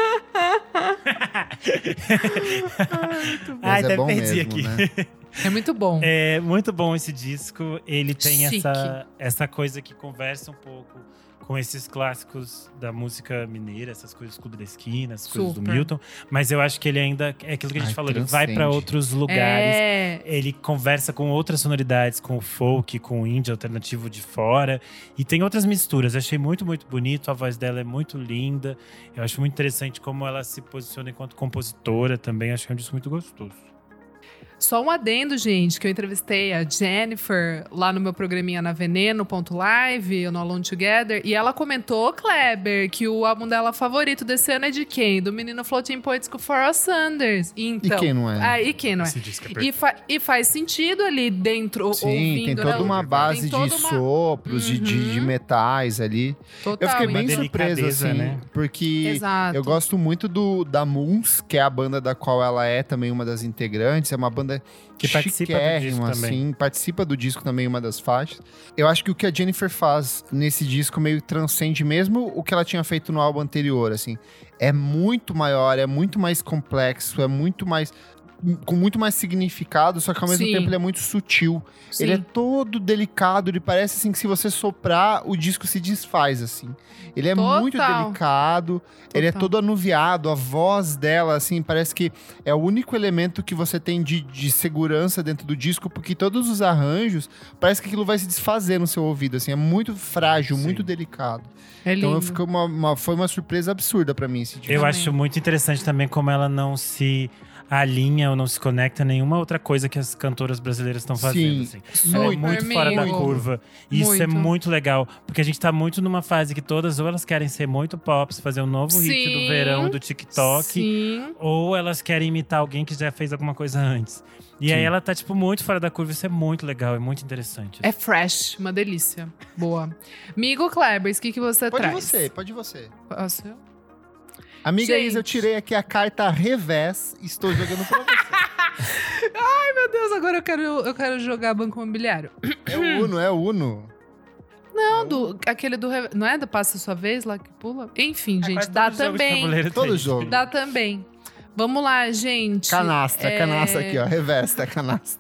Speaker 3: Ai,
Speaker 1: Mas
Speaker 3: até
Speaker 1: é bom
Speaker 3: perdi
Speaker 1: mesmo,
Speaker 3: aqui.
Speaker 1: né?
Speaker 2: É muito bom.
Speaker 3: É muito bom esse disco. Ele tem
Speaker 2: Chique.
Speaker 3: essa, essa coisa que conversa um pouco com esses clássicos da música mineira, essas coisas Clube da Esquina, essas coisas do
Speaker 2: Super.
Speaker 3: Milton. Mas eu acho que ele ainda é aquilo que a gente
Speaker 1: Ai,
Speaker 3: falou, ele vai para outros lugares.
Speaker 2: É.
Speaker 3: Ele conversa com outras sonoridades, com o folk, com o indie alternativo de fora. E tem outras misturas. Achei muito, muito bonito. A voz dela é muito linda. Eu acho muito interessante como ela se posiciona enquanto compositora também. Acho que é um disco muito gostoso.
Speaker 2: Só um adendo, gente, que eu entrevistei a Jennifer lá no meu programinha na Veneno.live, no Alone Together, e ela comentou, Kleber, que o álbum dela favorito desse ano é de quem? Do menino Floating Points com For Sanders. Então,
Speaker 1: E quem não é?
Speaker 2: Ah, e quem não é?
Speaker 3: É
Speaker 2: E, fa- e faz sentido ali dentro,
Speaker 1: Sim,
Speaker 2: ouvindo,
Speaker 1: tem
Speaker 2: né?
Speaker 1: toda uma base
Speaker 2: Tem toda
Speaker 1: de
Speaker 2: uma-
Speaker 1: sopros, de, de, de
Speaker 2: Uhum.
Speaker 1: metais ali.
Speaker 2: Total,
Speaker 1: Eu fiquei bem surpreso,
Speaker 3: delicadeza,
Speaker 1: assim,
Speaker 3: né?
Speaker 1: porque
Speaker 2: Exato.
Speaker 1: eu gosto muito do da Moons, que é a banda da qual ela é também uma das integrantes. É uma banda
Speaker 3: Que participa do
Speaker 1: chiquérrima,
Speaker 3: disco também.
Speaker 1: assim, participa do disco também, uma das faixas. Eu acho que o que a Jennifer faz nesse disco meio transcende mesmo o que ela tinha feito no álbum anterior, assim. É muito maior, é muito mais complexo, é muito mais com muito mais significado, só que ao mesmo
Speaker 2: Sim.
Speaker 1: tempo ele é muito sutil.
Speaker 2: Sim.
Speaker 1: Ele é todo delicado, ele parece assim que se você soprar, o disco se desfaz, assim. Ele é
Speaker 2: Total.
Speaker 1: muito delicado, ele é
Speaker 2: Total.
Speaker 1: todo anuviado, a voz dela, assim, parece que é o único elemento que você tem de, de segurança dentro do disco, porque todos os arranjos, parece que aquilo vai se desfazer no seu ouvido, assim, é muito frágil,
Speaker 3: Sim.
Speaker 1: muito delicado.
Speaker 2: É lindo.
Speaker 1: Então eu fiquei uma, uma- foi uma surpresa absurda pra mim esse disco.
Speaker 3: Eu acho muito interessante também como ela não se alinha ou não se conecta a nenhuma outra coisa que as cantoras brasileiras estão fazendo.
Speaker 1: Sim,
Speaker 3: assim. Ela é
Speaker 1: muito,
Speaker 3: muito fora da curva. E isso é
Speaker 2: Muito.
Speaker 3: muito legal. Porque a gente tá muito numa fase que todas, ou elas querem ser muito pops, fazer um novo hit
Speaker 2: Sim.
Speaker 3: do verão do TikTok,
Speaker 2: Sim.
Speaker 3: ou elas querem imitar alguém que já fez alguma coisa antes. E aí
Speaker 1: Sim.
Speaker 3: ela tá, tipo, muito fora da curva. Isso é muito legal, é muito interessante.
Speaker 2: É fresh, uma delícia. Boa. Migo Klebers, o que, que você
Speaker 1: Pode
Speaker 2: traz?
Speaker 1: você, pode você.
Speaker 2: Posso eu?
Speaker 1: Amiga
Speaker 2: Gente.
Speaker 1: Isa, eu tirei aqui a carta revés e estou jogando pra você.
Speaker 2: Meu Deus, agora eu quero, eu quero jogar Banco Imobiliário.
Speaker 1: é o Uno, é o Uno.
Speaker 2: Não, do, aquele do. Não é do Passa Sua Vez lá que pula? Enfim,
Speaker 3: É
Speaker 2: gente, dá também.
Speaker 1: Todo jogo.
Speaker 2: Dá também. Vamos lá, gente.
Speaker 1: Canastra,
Speaker 2: É,
Speaker 1: canastra aqui, ó. Revesta, canastra.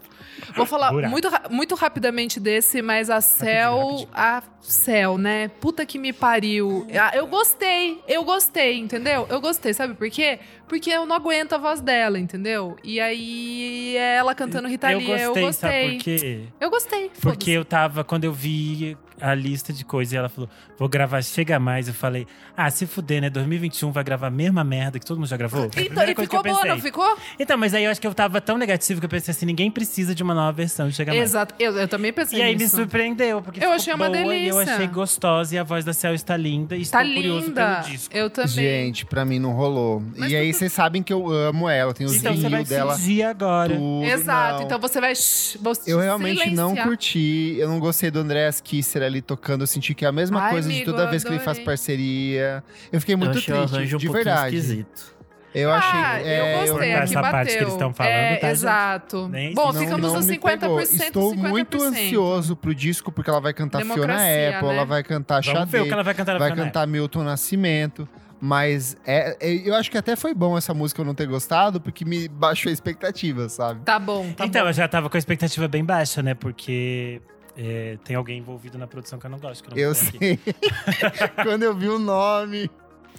Speaker 2: Vou falar
Speaker 3: Buraco.
Speaker 2: muito, muito rapidamente desse, mas a
Speaker 3: rapidinho.
Speaker 2: A Cell, né? Puta que me pariu. Ah, Eu gostei, eu gostei, entendeu? Eu gostei, sabe por quê? Porque eu não aguento a voz dela, entendeu? E aí, ela cantando Rita
Speaker 3: Eu
Speaker 2: Lee,
Speaker 3: gostei,
Speaker 2: eu gostei.
Speaker 3: sabe por quê?
Speaker 2: Eu gostei.
Speaker 3: Porque eu tava, quando eu vi a lista de coisas e ela falou, vou gravar Chega Mais, eu falei, ah, se fuder, né? 2021 vai gravar a mesma merda que todo mundo já gravou.
Speaker 2: Então, e ficou boa, não ficou?
Speaker 3: Então, mas aí eu acho que eu tava tão negativo que eu pensei assim, ninguém precisa de uma nova versão de Chega Mais.
Speaker 2: Exato. Eu, eu também pensei
Speaker 3: E aí me
Speaker 2: nisso.
Speaker 3: surpreendeu, porque
Speaker 2: Eu achei uma
Speaker 3: boa e eu
Speaker 2: delícia.
Speaker 3: achei gostosa e a voz da Cel está linda e
Speaker 2: Tá
Speaker 3: estou curioso
Speaker 2: linda.
Speaker 3: pelo disco.
Speaker 2: Eu também.
Speaker 1: Gente, pra mim não rolou.
Speaker 2: Mas
Speaker 1: e aí vocês sabem que eu amo ela. Tem os
Speaker 3: Então você vai
Speaker 1: dela.
Speaker 3: fingir agora.
Speaker 1: Tudo,
Speaker 2: Exato.
Speaker 1: não.
Speaker 2: Então você vai. shh, vou
Speaker 1: Eu realmente não
Speaker 2: silenciar.
Speaker 1: curti. Eu não gostei do Andreas Kisser ali tocando. Eu senti que é a mesma
Speaker 2: Ai,
Speaker 1: coisa de
Speaker 2: amigo,
Speaker 1: toda
Speaker 2: eu
Speaker 1: vez que ele faz parceria. Eu fiquei muito
Speaker 4: eu achei o
Speaker 1: triste,
Speaker 4: arranjo um
Speaker 1: de verdade.
Speaker 4: esquisito.
Speaker 1: Eu achei.
Speaker 2: ah,
Speaker 1: é,
Speaker 2: eu gostei.
Speaker 3: Essa
Speaker 2: Aqui
Speaker 3: parte que eles estão falando,
Speaker 2: é,
Speaker 3: tá?
Speaker 2: Exato.
Speaker 3: Nem-
Speaker 2: Bom,
Speaker 1: não-
Speaker 2: ficamos nos
Speaker 1: me
Speaker 2: 50%,
Speaker 1: pegou. Estou
Speaker 2: 50%.
Speaker 1: muito ansioso pro disco, porque ela vai cantar Fiona
Speaker 2: Democracia,
Speaker 1: Apple,
Speaker 2: né?
Speaker 1: ela vai cantar
Speaker 3: Vamos ver o
Speaker 1: Xadê,
Speaker 3: que ela vai cantar
Speaker 1: vai cantar Milton Nascimento. Mas é, é- eu acho que até foi bom essa música eu não ter gostado, porque me baixou a expectativa, sabe?
Speaker 2: Tá bom, tá
Speaker 3: então,
Speaker 2: bom.
Speaker 3: eu já tava com a expectativa bem baixa, né? Porque é, tem alguém envolvido na produção que eu não gosto. Que eu não
Speaker 1: Eu sei. Quando eu vi o nome.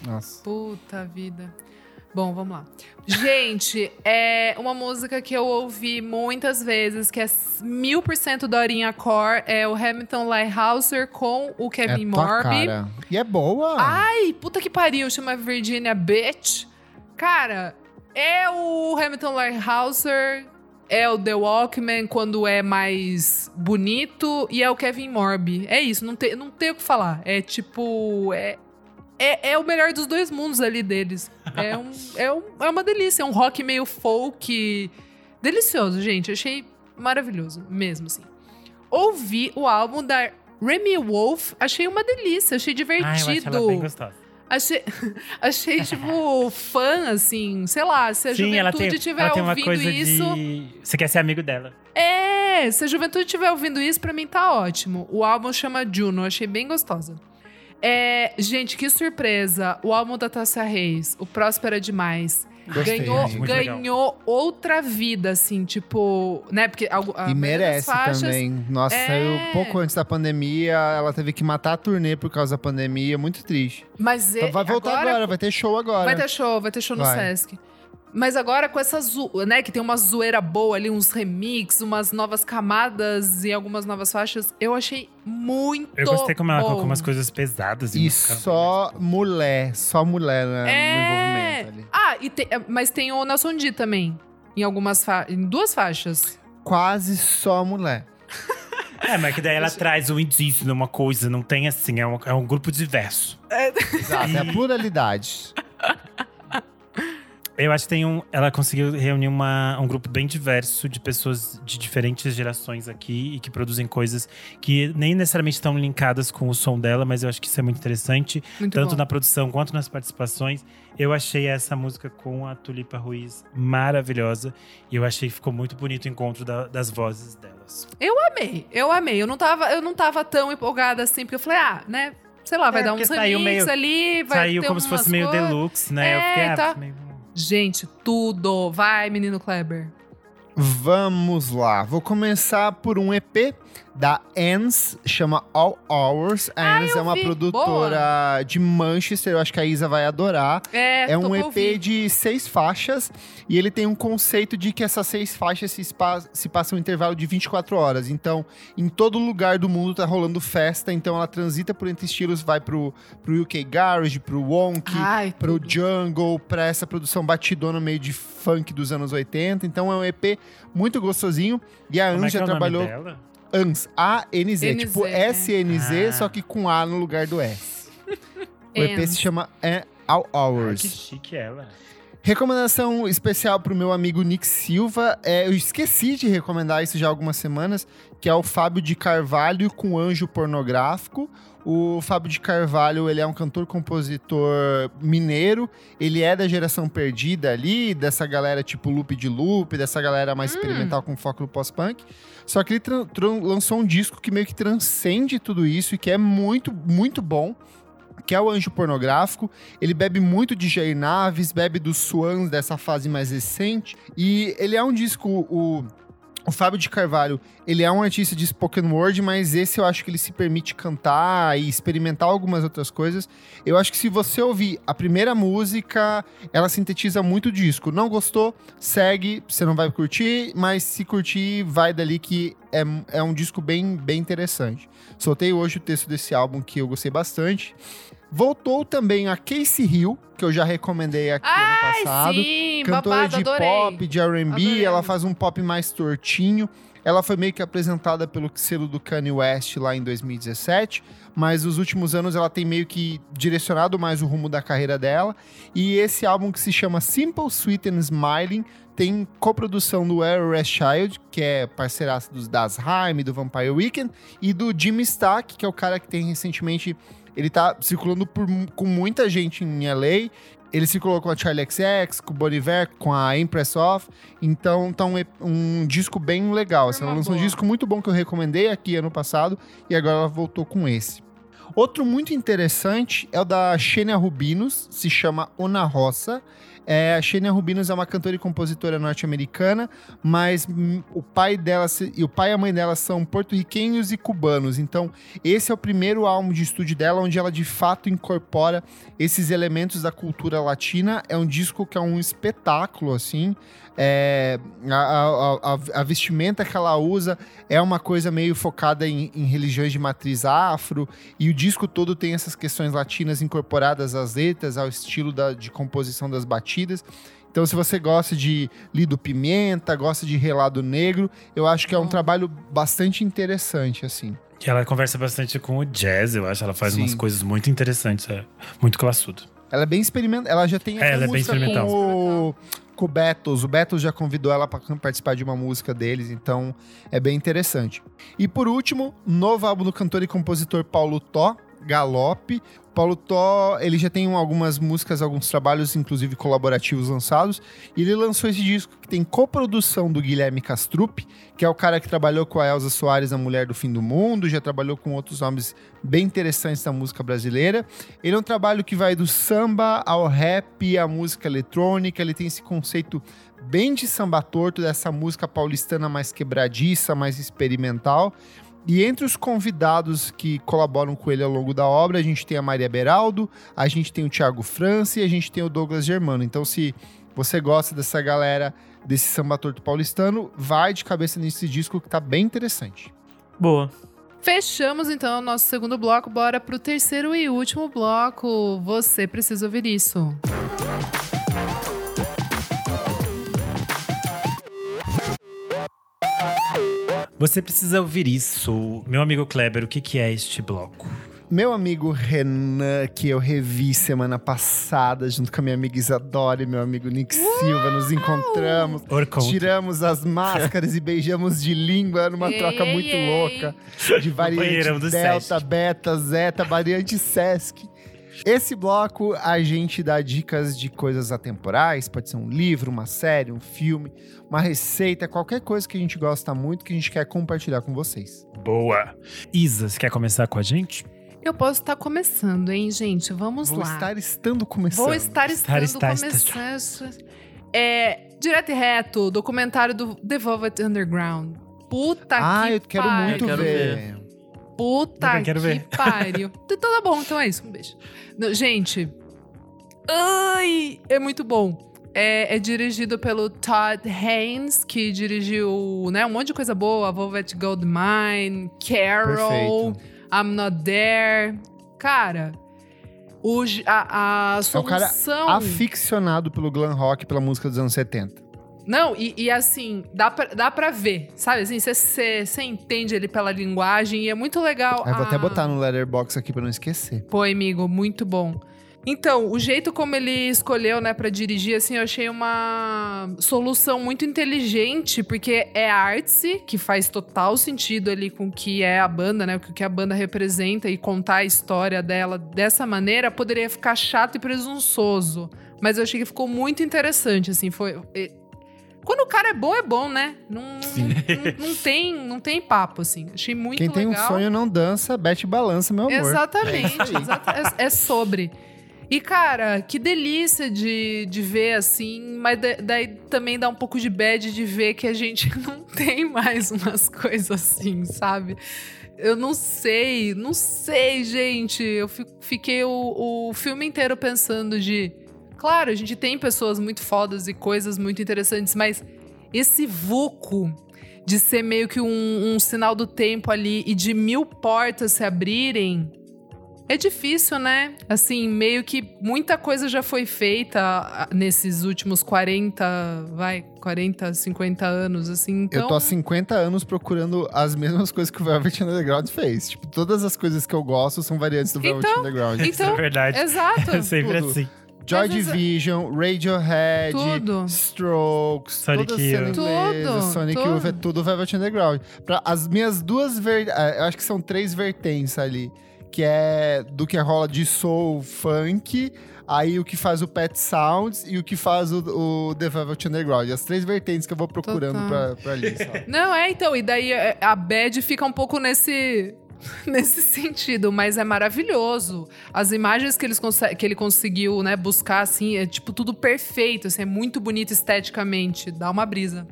Speaker 1: Nossa.
Speaker 2: Puta vida. Bom, vamos lá. Gente, é uma música que eu ouvi muitas vezes, que é mil por cento Dorinha Core, é o Hamilton Lighthouser com o Kevin
Speaker 1: é
Speaker 2: Morby.
Speaker 1: E é boa.
Speaker 2: Ai, puta que pariu, chama Virginia Bitch. Cara, é o Hamilton Lighthouser, é o The Walkman quando é mais bonito e é o Kevin Morby. É isso, não tem, não tem o que falar. É tipo. É, é, é o melhor dos dois mundos ali deles. É, um, é, um, é uma delícia, é um rock meio folk. Delicioso, gente. Achei maravilhoso, mesmo assim. Ouvi o álbum da Remy Wolf, achei uma delícia, achei
Speaker 3: Ah, eu
Speaker 2: divertido.
Speaker 3: ela bem gostosa.
Speaker 2: Achei, achei, tipo, fã, assim, sei lá, se a
Speaker 3: Sim,
Speaker 2: juventude
Speaker 3: tem uma
Speaker 2: ouvindo isso.
Speaker 3: de... Você quer ser amigo dela.
Speaker 2: É, se a juventude estiver ouvindo isso, pra mim tá ótimo. O álbum chama Juno, achei bem gostosa. É, gente, que surpresa. O álbum da Tássia Reis, o Próspera Demais.
Speaker 1: Gostei,
Speaker 2: ganhou,
Speaker 1: gente.
Speaker 2: Ganhou outra vida, assim, tipo, né? Porque algu- a
Speaker 1: E merece
Speaker 2: faixas,
Speaker 1: também. Nossa,
Speaker 2: É.
Speaker 1: saiu pouco antes da pandemia. Ela teve que matar a turnê por causa da pandemia. Muito triste.
Speaker 2: Mas
Speaker 1: Então
Speaker 2: é-
Speaker 1: vai voltar agora, vai ter show agora.
Speaker 2: Vai ter show, vai ter show no
Speaker 1: Vai.
Speaker 2: Sesc. Mas agora com essa né, que tem uma zoeira boa ali, uns remix, umas novas camadas e algumas novas faixas, eu achei muito
Speaker 3: Eu gostei como ela
Speaker 2: bom.
Speaker 3: colocou umas coisas pesadas.
Speaker 1: E só mulher, só mulher né,
Speaker 2: É.
Speaker 1: no envolvimento ali.
Speaker 2: Ah, e tem- mas tem o Nelson D também, em algumas fa... em duas faixas.
Speaker 1: Quase só mulher.
Speaker 3: É, mas que daí ela traz um indígena, uma coisa, não tem assim, é um, é um grupo diverso.
Speaker 1: Exato, é a pluralidade.
Speaker 3: Eu acho que tem um. Ela conseguiu reunir uma, um grupo bem diverso de pessoas de diferentes gerações aqui e que produzem coisas que nem necessariamente estão linkadas com o som dela, mas eu acho que isso é muito interessante,
Speaker 2: Muito
Speaker 3: tanto
Speaker 2: bom.
Speaker 3: na produção quanto nas participações. Eu achei essa música com a Tulipa Ruiz maravilhosa e eu achei que ficou muito bonito o encontro da- das vozes delas.
Speaker 2: Eu amei, eu amei. Eu não tava, eu não tava tão empolgada assim, porque eu falei, ah, né, sei lá, vai
Speaker 3: É,
Speaker 2: dar
Speaker 3: saiu
Speaker 2: remix
Speaker 3: meio-
Speaker 2: ali, vai
Speaker 3: Saiu
Speaker 2: ter
Speaker 3: como se fosse meio
Speaker 2: coisas.
Speaker 3: deluxe, né? eu
Speaker 2: É,
Speaker 3: fiquei, ah,
Speaker 2: tá.
Speaker 3: meio.
Speaker 2: Gente, tudo. Vai, menino Kleber.
Speaker 1: Vamos lá. Vou começar por um EP da Ans, chama All Hours. A Ans
Speaker 2: eu
Speaker 1: é uma
Speaker 2: vi.
Speaker 1: produtora de Manchester, eu acho que a Isa vai adorar.
Speaker 2: É,
Speaker 1: É um EP
Speaker 2: ouvir.
Speaker 1: de seis faixas e ele tem um conceito de que essas seis faixas se, se passam um intervalo de 24 horas. Então, em todo lugar do mundo tá rolando festa, então ela transita por entre estilos, vai pro, pro UK Garage, pro Wonk,
Speaker 2: Ai,
Speaker 1: pro
Speaker 2: tudo.
Speaker 1: jungle, pra essa produção batidona meio de funk dos anos 80. Então é um EP muito gostosinho. E a
Speaker 3: Como é é
Speaker 1: já
Speaker 3: o nome
Speaker 1: trabalhou A-N-Z,
Speaker 2: NZ,
Speaker 1: tipo
Speaker 2: né?
Speaker 1: S-N-Z,
Speaker 3: Ah.
Speaker 1: só que com A no lugar do S. O EP se chama All
Speaker 3: Ai,
Speaker 1: Hours.
Speaker 3: que chique ela.
Speaker 1: Recomendação especial pro meu amigo Nick Silva. É, eu esqueci de recomendar isso já há algumas semanas, que é o Fábio de Carvalho com Anjo Pornográfico. O Fábio de Carvalho, ele é um cantor-compositor mineiro. Ele é da geração perdida ali, dessa galera tipo Loop de Loop, dessa galera mais experimental com foco no pós-punk. Só que ele lançou um disco que meio que transcende tudo isso e que é muito, muito bom que é o Anjo Pornográfico. Ele bebe muito de Jair Naves, bebe dos Swans dessa fase mais recente. E ele é um disco. O, o Fábio de Carvalho, ele é um artista de spoken word, mas esse eu acho que ele se permite cantar e experimentar algumas outras coisas. Eu acho que se você ouvir a primeira música, ela sintetiza muito o disco. Não gostou? Segue, você não vai curtir, mas se curtir, vai dali que é, é um disco bem, bem interessante. Soltei hoje o texto desse álbum que eu gostei bastante. Voltou também a Casey Hill, que eu já recomendei aqui ano passado.
Speaker 2: Sim,
Speaker 1: Cantora
Speaker 2: babado,
Speaker 1: de
Speaker 2: adorei.
Speaker 1: pop, de R&B, ela faz um pop mais tortinho. Ela foi meio que apresentada pelo selo do Kanye West lá em 2017, mas nos últimos anos ela tem meio que direcionado mais o rumo da carreira dela. E esse álbum que se chama Simple, Sweet and Smiling tem coprodução do Air Child, que é parceiraço dos Das Haim, do Vampire Weekend, e do Jimmy Stack, que é o cara que tem recentemente ele tá circulando por- com muita gente em LA. Ele circulou com a Charlie XX, com o Bon Iver, com a Impress Off. Então, tá um, um disco bem legal. assim, ela lançou um
Speaker 2: boa.
Speaker 1: disco muito bom que eu recomendei aqui ano passado. E agora ela voltou com esse. Outro muito interessante é o da Xenia Rubinos, se chama Ona Roça. É, a Xenia Rubinos é uma cantora e compositora norte-americana, mas o pai dela e o pai e a mãe dela são porto-riquenhos e cubanos. Então, esse é o primeiro álbum de estúdio dela onde ela de fato incorpora esses elementos da cultura latina. É um disco que é um espetáculo, assim. É, a, a- a- a vestimenta que ela usa é uma coisa meio focada em, em religiões de matriz afro, e o disco todo tem essas questões latinas incorporadas às letras, ao estilo da- de composição das batidas. Então, se você gosta de Lido Pimenta, gosta de Relado Negro, eu acho que é um
Speaker 2: Bom.
Speaker 1: trabalho bastante interessante, assim.
Speaker 3: E ela conversa bastante com o jazz, eu acho. Ela faz
Speaker 1: Sim.
Speaker 3: umas coisas muito interessantes. É muito classudo.
Speaker 1: Ela é bem experimental. Ela já tem
Speaker 3: É, ela é bem
Speaker 1: música
Speaker 3: experimental.
Speaker 1: com o, com o Beatles. O Beatles já convidou ela para participar de uma música deles, então é bem interessante. E por último, novo álbum do cantor e compositor Paulo Tó, Galope. Paulo Tó, ele já tem algumas músicas, alguns trabalhos, inclusive colaborativos lançados. E ele lançou esse disco que tem coprodução do Guilherme Castrup, que é o cara que trabalhou com a Elza Soares, a Mulher do Fim do Mundo, já trabalhou com outros nomes bem interessantes da música brasileira. Ele é um trabalho que vai do samba ao rap, à música eletrônica. Ele tem esse conceito bem de samba torto, dessa música paulistana mais quebradiça, mais experimental. E entre os convidados que colaboram com ele ao longo da obra, a gente tem a Maria Beraldo, a gente tem o Thiago França e a gente tem o Douglas Germano. Então, se você gosta dessa galera, desse samba torto paulistano, vai de cabeça nesse disco que tá bem interessante.
Speaker 4: Boa.
Speaker 2: Fechamos então o nosso segundo bloco. Bora pro terceiro e último bloco. Você precisa ouvir isso.
Speaker 3: Você precisa ouvir isso. Meu amigo Kleber, o que, que é este bloco?
Speaker 1: Meu amigo Renan, que eu revi semana passada, junto com a minha amiga Isadora e meu amigo Nick Silva, nos encontramos.
Speaker 3: Orconto.
Speaker 1: Tiramos as máscaras e beijamos de língua numa
Speaker 2: Ei,
Speaker 1: troca
Speaker 2: ei,
Speaker 1: muito
Speaker 2: ei.
Speaker 1: louca. De variante Delta,
Speaker 3: Sesc.
Speaker 1: Beta, Zeta, variante Sesc. Esse bloco a gente dá dicas de coisas atemporais, pode ser um livro, uma série, um filme, uma receita, qualquer coisa que a gente gosta muito que a gente quer compartilhar com vocês.
Speaker 3: Boa. Isa, você quer começar com a gente?
Speaker 2: Eu posso estar começando, hein, gente? Vamos
Speaker 1: Vou
Speaker 2: lá.
Speaker 1: estar estando começando.
Speaker 2: Vou estar estando
Speaker 3: Estar, estar,
Speaker 2: começando. É, direto e reto, documentário do The Velvet Underground. Puta
Speaker 1: Ah,
Speaker 2: que
Speaker 1: eu quero
Speaker 2: pariu.
Speaker 1: muito
Speaker 4: Eu quero
Speaker 1: ver.
Speaker 2: Puta que
Speaker 3: ver.
Speaker 2: pariu. Então tá bom, então é isso. Um beijo. Não, gente, ai, é muito bom. É, é dirigido pelo Todd Haynes, que dirigiu né, um monte de coisa boa. Velvet Goldmine, Carol,
Speaker 1: Perfeito.
Speaker 2: I'm Not There. Cara, o, a, a
Speaker 1: É um cara
Speaker 2: solução...
Speaker 1: aficionado pelo glam rock, pela música dos anos 70.
Speaker 2: Não, e, e assim, dá pra, dá pra ver, sabe? Assim, você entende ele pela linguagem e é muito legal.
Speaker 1: Aí vou até
Speaker 2: a-
Speaker 1: botar no letterbox aqui pra não esquecer.
Speaker 2: Pô, amigo, muito bom. Então, o jeito como ele escolheu, né, para dirigir, assim, eu achei uma solução muito inteligente, porque é arte, que faz total sentido ali com o que é a banda, né, o que a banda representa e contar a história dela dessa maneira poderia ficar chato e presunçoso. Mas eu achei que ficou muito interessante, assim, foi quando o cara é bom, é bom, né? Não, não, não, tem, não tem papo, assim. Achei muito
Speaker 1: Quem
Speaker 2: legal.
Speaker 1: Quem tem um sonho não dança, bete balança, meu amor.
Speaker 2: Exatamente. É, é, é sobre. E, cara, que delícia de, de ver, assim, mas daí também dá um pouco de bad de ver que a gente não tem mais umas coisas assim, sabe? Eu não sei, não sei, gente. Eu fiquei o, o filme inteiro pensando de Claro, a gente tem pessoas muito fodas e coisas muito interessantes, mas esse vuco de ser meio que um, um sinal do tempo ali e de mil portas se abrirem, é difícil, né? Assim, meio que muita coisa já foi feita nesses últimos 40, vai, 40, 50 anos, assim. Então...
Speaker 1: Eu tô há 50 anos procurando as mesmas coisas que o Velvet Underground fez. Tipo, todas as coisas que eu gosto são variantes do Velvet
Speaker 2: então,
Speaker 1: Underground.
Speaker 2: Então,
Speaker 3: Isso é verdade.
Speaker 2: Exato.
Speaker 3: É sempre
Speaker 1: Tudo.
Speaker 3: assim.
Speaker 1: Joy
Speaker 2: Mas
Speaker 1: Division, Radiohead,
Speaker 2: Tudo.
Speaker 1: Strokes,
Speaker 3: Sonic Youth.
Speaker 2: Tudo,
Speaker 1: Sonic
Speaker 2: tudo.
Speaker 1: Youth, é tudo Velvet Underground. Pra, as minhas duas ver... eh, eu acho que são três vertentes ali, que é do que rola de soul, funk, aí o que faz o Pet Sounds e o que faz o, o The Velvet Underground. As três vertentes que eu vou procurando
Speaker 2: Total.
Speaker 1: pra, pra ali?
Speaker 2: Não, é, então, e daí é, a bad fica um pouco nesse. Nesse sentido, mas é maravilhoso. As imagens que, eles que ele conseguiu, né, buscar, assim, é tipo tudo perfeito, assim, é muito bonito esteticamente. Dá uma brisa.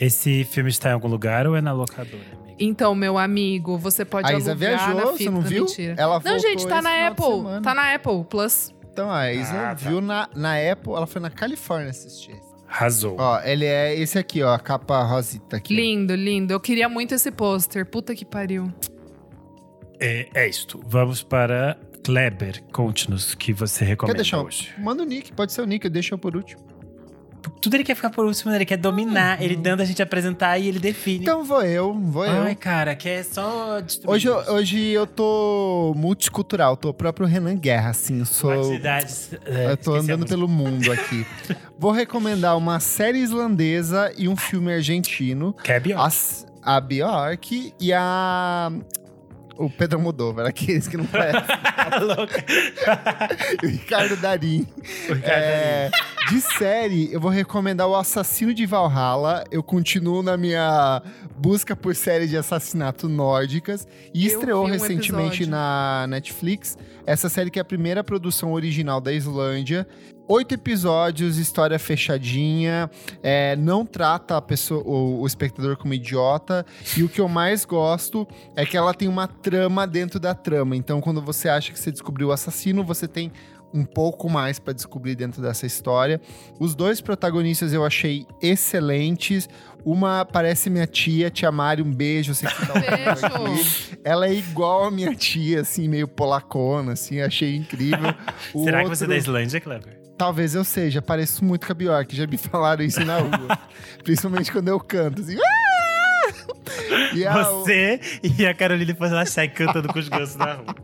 Speaker 3: Esse filme está em algum lugar ou é na locadora?
Speaker 2: Então, meu amigo, você pode
Speaker 1: A Isa
Speaker 2: na
Speaker 1: viajou,
Speaker 2: fita.
Speaker 1: você não viu?
Speaker 2: Mentira.
Speaker 1: Ela
Speaker 2: Não, gente, tá na Apple. Tá na Apple Plus.
Speaker 1: Então, a Isa
Speaker 3: Ah, tá.
Speaker 1: viu na, na Apple, ela foi na Califórnia assistir.
Speaker 3: Arrasou.
Speaker 1: Ó, ele é esse aqui, ó, a capa rosita aqui.
Speaker 2: Lindo, lindo. Eu queria muito esse pôster. Puta que pariu.
Speaker 3: É, é isto. Vamos para Kleber. Conte-nos o que você
Speaker 1: Quer
Speaker 3: recomenda
Speaker 1: deixar? um-
Speaker 3: hoje.
Speaker 1: Manda o nick, pode ser o nick, deixa eu por último.
Speaker 3: Tudo ele quer ficar por último, né? ele quer dominar. Ele dando a gente apresentar e ele define.
Speaker 1: Então vou eu, vou eu.
Speaker 3: Ai, cara, que é só destruir.
Speaker 1: Hoje, eu- hoje eu tô multicultural, tô o próprio Renan Guerra, assim, eu sou...
Speaker 3: É,
Speaker 1: Eu tô
Speaker 3: a
Speaker 1: andando pelo mundo aqui. Vou recomendar uma série islandesa e um filme argentino.
Speaker 3: Que é Bjork.
Speaker 1: As- a Bjork e a... O Pedro Almodóvar, aqueles que não conhecem.
Speaker 3: Louca.
Speaker 1: e o Ricardo Darim.
Speaker 3: O Ricardo
Speaker 1: É, de série, eu vou recomendar O Assassino de Valhalla. Eu continuo na minha busca por série de assassinato nórdicas. E
Speaker 2: Eu
Speaker 1: estreou
Speaker 2: um
Speaker 1: recentemente
Speaker 2: episódio.
Speaker 1: na Netflix. Essa série que é a primeira produção original da Islândia. Oito episódios, história fechadinha. é, não trata a pessoa, o, o espectador como idiota. E o que eu mais gosto é que ela tem uma trama dentro da trama. Então, quando você acha que você descobriu o assassino, você tem um pouco mais pra descobrir dentro dessa história. Os dois protagonistas eu achei excelentes. Uma parece minha tia, tia Mari, um beijo, você que tá aqui. Ela é igual a minha tia, assim, meio polacona, assim, achei incrível. O
Speaker 3: Será que
Speaker 1: outro-
Speaker 3: você é da Islândia, Kleber?
Speaker 1: Talvez eu seja, pareço muito com a Bjork, já me falaram isso na rua. Principalmente quando eu canto, assim. "Ah!" E a-
Speaker 3: Você e a Caroline fazendo a cheque cantando com os gansos na rua.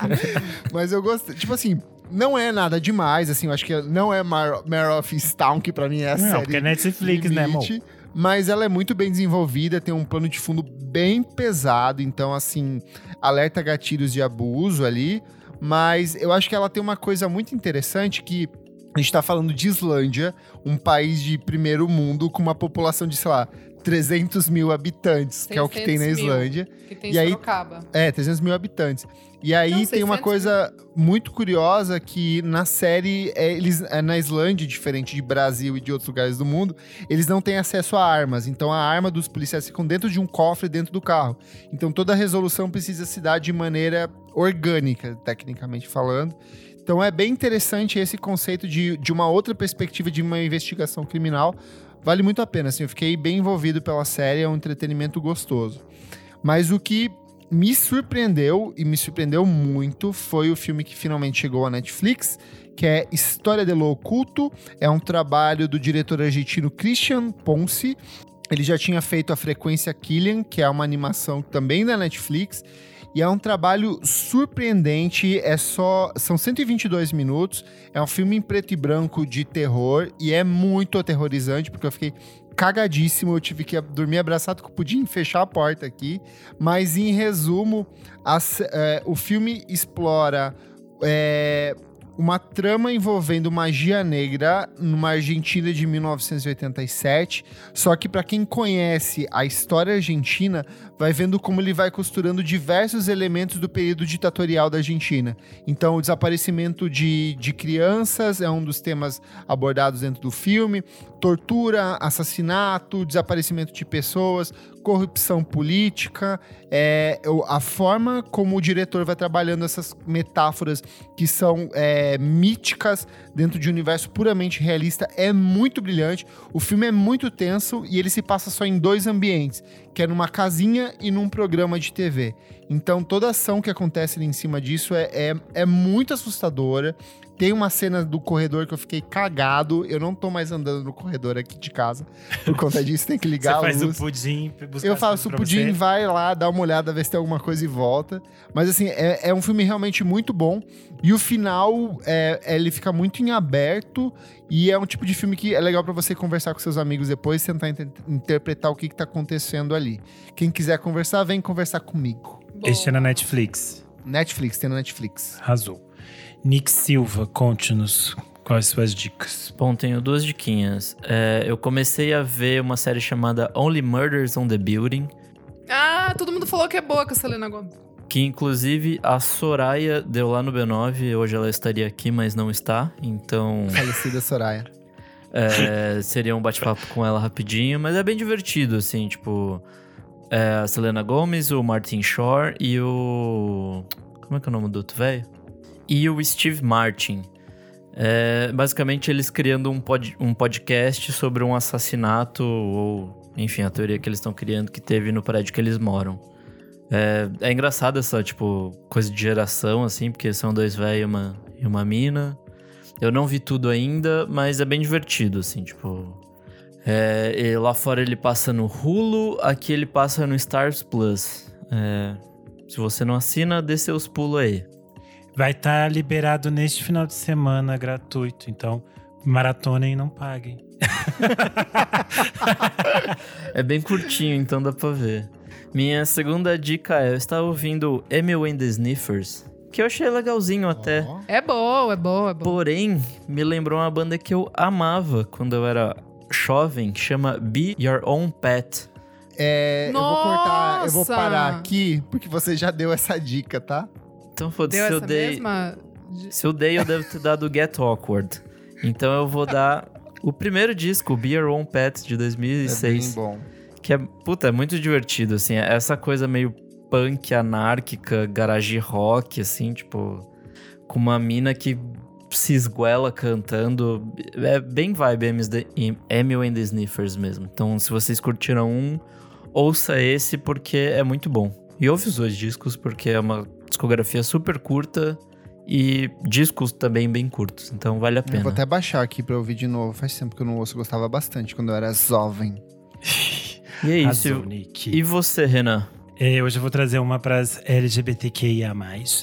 Speaker 1: Mas eu gostei. Tipo assim, não é nada demais, assim, eu acho que não é Mar of Easttown, que pra mim é a
Speaker 3: Não,
Speaker 1: série.
Speaker 3: porque é Netflix, né, amor?
Speaker 1: limite, Mas ela é muito bem desenvolvida, tem um plano de fundo bem pesado, então, assim, alerta gatilhos de abuso ali. Mas eu acho que ela tem uma coisa muito interessante que a gente tá falando de Islândia, um país de primeiro mundo com uma população de, sei lá, 300 mil habitantes, que é o que tem na
Speaker 2: 600 mil.
Speaker 1: Islândia.
Speaker 2: Que tem
Speaker 1: E aí-
Speaker 2: Sorocaba.
Speaker 1: É, 300 mil habitantes. E aí
Speaker 2: Não,
Speaker 1: tem uma
Speaker 2: 600
Speaker 1: coisa muito curiosa que na série, é, eles é, na Islândia, diferente de Brasil e de outros lugares do mundo, eles não têm acesso a armas. Então a arma dos policiais ficam dentro de um cofre dentro do carro. Então toda a resolução precisa se dar de maneira orgânica, tecnicamente falando. Então é bem interessante esse conceito de, de uma outra perspectiva de uma investigação criminal. Vale muito a pena, assim, eu fiquei bem envolvido pela série, é um entretenimento gostoso. Mas o que me surpreendeu, e me surpreendeu muito, foi o filme que finalmente chegou à Netflix, que é História de lo Oculto. É um trabalho do diretor argentino Christian Ponce. Ele já tinha feito a Frequência Killian, que é uma animação também da Netflix. E é um trabalho surpreendente, é só. São 122 minutos. É um filme em preto e branco de terror e é muito aterrorizante, porque eu fiquei cagadíssimo. Eu tive que dormir abraçado com o pudim, fechar a porta aqui. Mas, em resumo, as, é, o filme explora. É, uma trama envolvendo magia negra numa Argentina de 1987. Só que para quem conhece a história argentina, vai vendo como ele vai costurando diversos elementos do período ditatorial da Argentina. Então, o desaparecimento de, de crianças é um dos temas abordados dentro do filme, tortura, assassinato, desaparecimento de pessoas, corrupção política, é, a forma como o diretor vai trabalhando essas metáforas que são é, míticas dentro de um universo puramente realista é muito brilhante. O filme é muito tenso e ele se passa só em dois ambientes, que é numa casinha e num programa de TV. Então toda ação que acontece ali em cima disso é, é, é muito assustadora. Tem uma cena do corredor que eu fiquei cagado. Eu não tô mais andando no corredor aqui de casa. Por conta disso, tem que ligar
Speaker 3: Você
Speaker 1: a
Speaker 3: faz
Speaker 1: luz.
Speaker 3: o pudim, buscar
Speaker 1: Eu faço o pudim,
Speaker 3: você.
Speaker 1: vai lá, dá uma olhada, ver se tem alguma coisa e volta. Mas assim, é, é um filme realmente muito bom. E o final, é, ele fica muito em aberto. E é um tipo de filme que é legal pra você conversar com seus amigos depois, tentar inter- interpretar o que, que tá acontecendo ali. Quem quiser conversar, vem conversar comigo.
Speaker 3: Este é na Netflix.
Speaker 1: Netflix, tem no Netflix.
Speaker 3: Arrasou. Nick Silva, conte-nos quais suas dicas.
Speaker 4: Bom, tenho duas diquinhas. É, eu comecei a ver uma série chamada Only Murders on the Building,
Speaker 2: Ah, todo mundo falou que é boa com a Selena Gomez.
Speaker 4: que inclusive a Soraya deu lá no B9. Hoje ela estaria aqui, mas não está. Então
Speaker 1: Falecida Soraya.
Speaker 4: é, seria um bate-papo com ela rapidinho. Mas é bem divertido, assim, tipo. é, a Selena Gomez, o Martin Shore e o. Como é que é o nome do outro velho? E o Steve Martin. É, basicamente, eles criando um, pod, um podcast sobre um assassinato, ou enfim, a teoria que eles estão criando que teve no prédio que eles moram. É, é engraçado essa, tipo, coisa de geração, assim, porque são dois velhos e uma, e uma mina. Eu não vi tudo ainda, mas é bem divertido, assim, tipo. É, lá fora ele passa no Hulu, aqui ele passa no Stars Plus. É, se você não assina, dê seus pulos aí.
Speaker 3: Vai estar liberado neste final de semana, gratuito. Então, maratonem e não paguem.
Speaker 4: É bem curtinho, então dá pra ver. Minha segunda dica é: eu estava ouvindo Emil and the Sniffers, que eu achei legalzinho até.
Speaker 2: É boa, é boa, é boa.
Speaker 4: Porém, me lembrou uma banda que eu amava quando eu era jovem, que chama Be Your Own Pet.
Speaker 1: É, eu vou cortar, eu vou parar aqui, porque você já deu essa dica, tá?
Speaker 4: Então, foda-se,
Speaker 2: Deu
Speaker 4: se eu
Speaker 2: essa
Speaker 4: dei.
Speaker 2: mesma.
Speaker 4: Se eu dei, eu devo ter dado Get Awkward. Então eu vou dar o primeiro disco, Be Your Own Pet, de
Speaker 1: É
Speaker 4: 2006.
Speaker 1: bem bom.
Speaker 4: Que é, puta, é muito divertido, assim. é Essa coisa meio punk, anárquica, garage rock, assim, tipo... Com uma mina que se esguela cantando. É bem vibe Emil and the Sniffers mesmo. Então, se vocês curtiram um, ouça esse porque é muito bom. E ouve os dois discos porque é uma discografia super curta e discos também bem curtos. Então, vale a
Speaker 1: Eu
Speaker 4: pena.
Speaker 1: vou até baixar aqui pra ouvir de novo. Faz tempo que eu não ouço, eu gostava bastante quando eu era jovem.
Speaker 4: E é isso.
Speaker 3: Nick.
Speaker 4: E você, Renan?
Speaker 3: É, hoje eu vou trazer uma para as LGBTQIA+,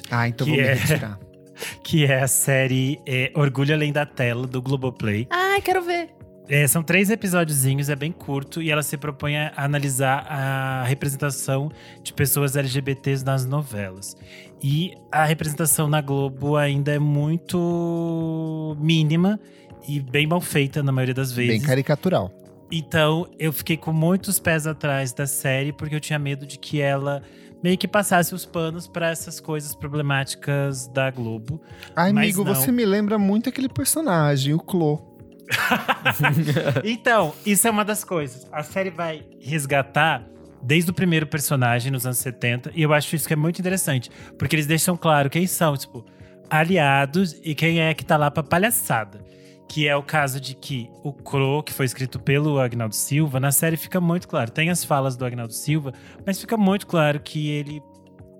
Speaker 1: Ah, então vou me
Speaker 3: é-
Speaker 1: retirar.
Speaker 3: que é a série é, Orgulho Além da Tela, do Globoplay.
Speaker 2: Ai, quero ver.
Speaker 3: É, são três episódiozinhos, é bem curto, e ela se propõe a analisar a representação de pessoas LGBTs nas novelas. E a representação na Globo ainda é muito mínima e bem mal feita na maioria das
Speaker 1: Bem
Speaker 3: vezes.
Speaker 1: caricatural.
Speaker 3: Então, eu fiquei com muitos pés atrás da série, porque eu tinha medo de que ela meio que passasse os panos para essas coisas problemáticas da Globo.
Speaker 1: Ai, amigo,
Speaker 3: não.
Speaker 1: você me lembra muito aquele personagem, o Clo.
Speaker 3: Então, isso é uma das coisas. A série vai resgatar desde o primeiro personagem nos anos 70, e eu acho isso que é muito interessante, porque eles deixam claro quem são, tipo, aliados e quem é que tá lá pra palhaçada. Que é o caso de que o Crow, que foi escrito pelo Agnaldo Silva, na série fica muito claro. Tem as falas do Agnaldo Silva, mas fica muito claro que ele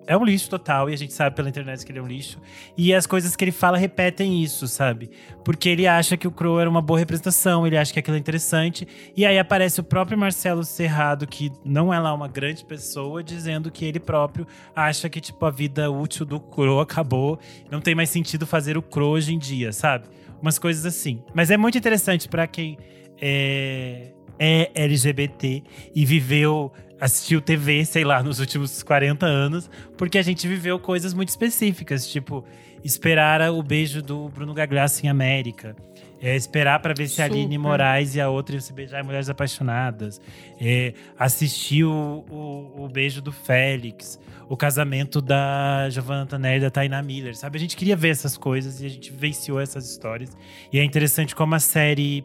Speaker 3: é um lixo total, e a gente sabe pela internet que ele é um lixo. E as coisas que ele fala repetem isso, sabe? Porque ele acha que o Crow era uma boa representação, ele acha que aquilo é interessante. E aí aparece o próprio Marcelo Serrado, que não é lá uma grande pessoa, dizendo que ele próprio acha que, tipo, a vida útil do Crow acabou. Não tem mais sentido fazer o Crow hoje em dia, sabe? Umas coisas assim. Mas é muito interessante para quem é, é LGBT e viveu assistiu TV, sei lá, nos últimos 40 anos, porque a gente viveu coisas muito específicas, tipo esperar o beijo do Bruno Gagliasso em América, é, esperar para ver se a Aline Moraes e a outra iam se beijar em Mulheres Apaixonadas, é, assistir o, o, o, beijo do Félix, o casamento da Giovanna Tanner e da Taina Miller, sabe? A gente queria ver essas coisas e a gente venciou essas histórias. E é interessante como a série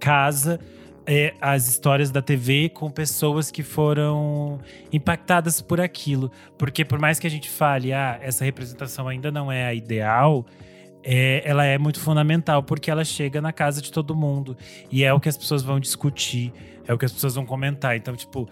Speaker 3: casa é, as histórias da TV com pessoas que foram impactadas por aquilo. Porque por mais que a gente fale, ah, essa representação ainda não é a ideal, é, ela é muito fundamental porque ela chega na casa de todo mundo e é o que as pessoas vão discutir, é o que as pessoas vão comentar. Então, tipo,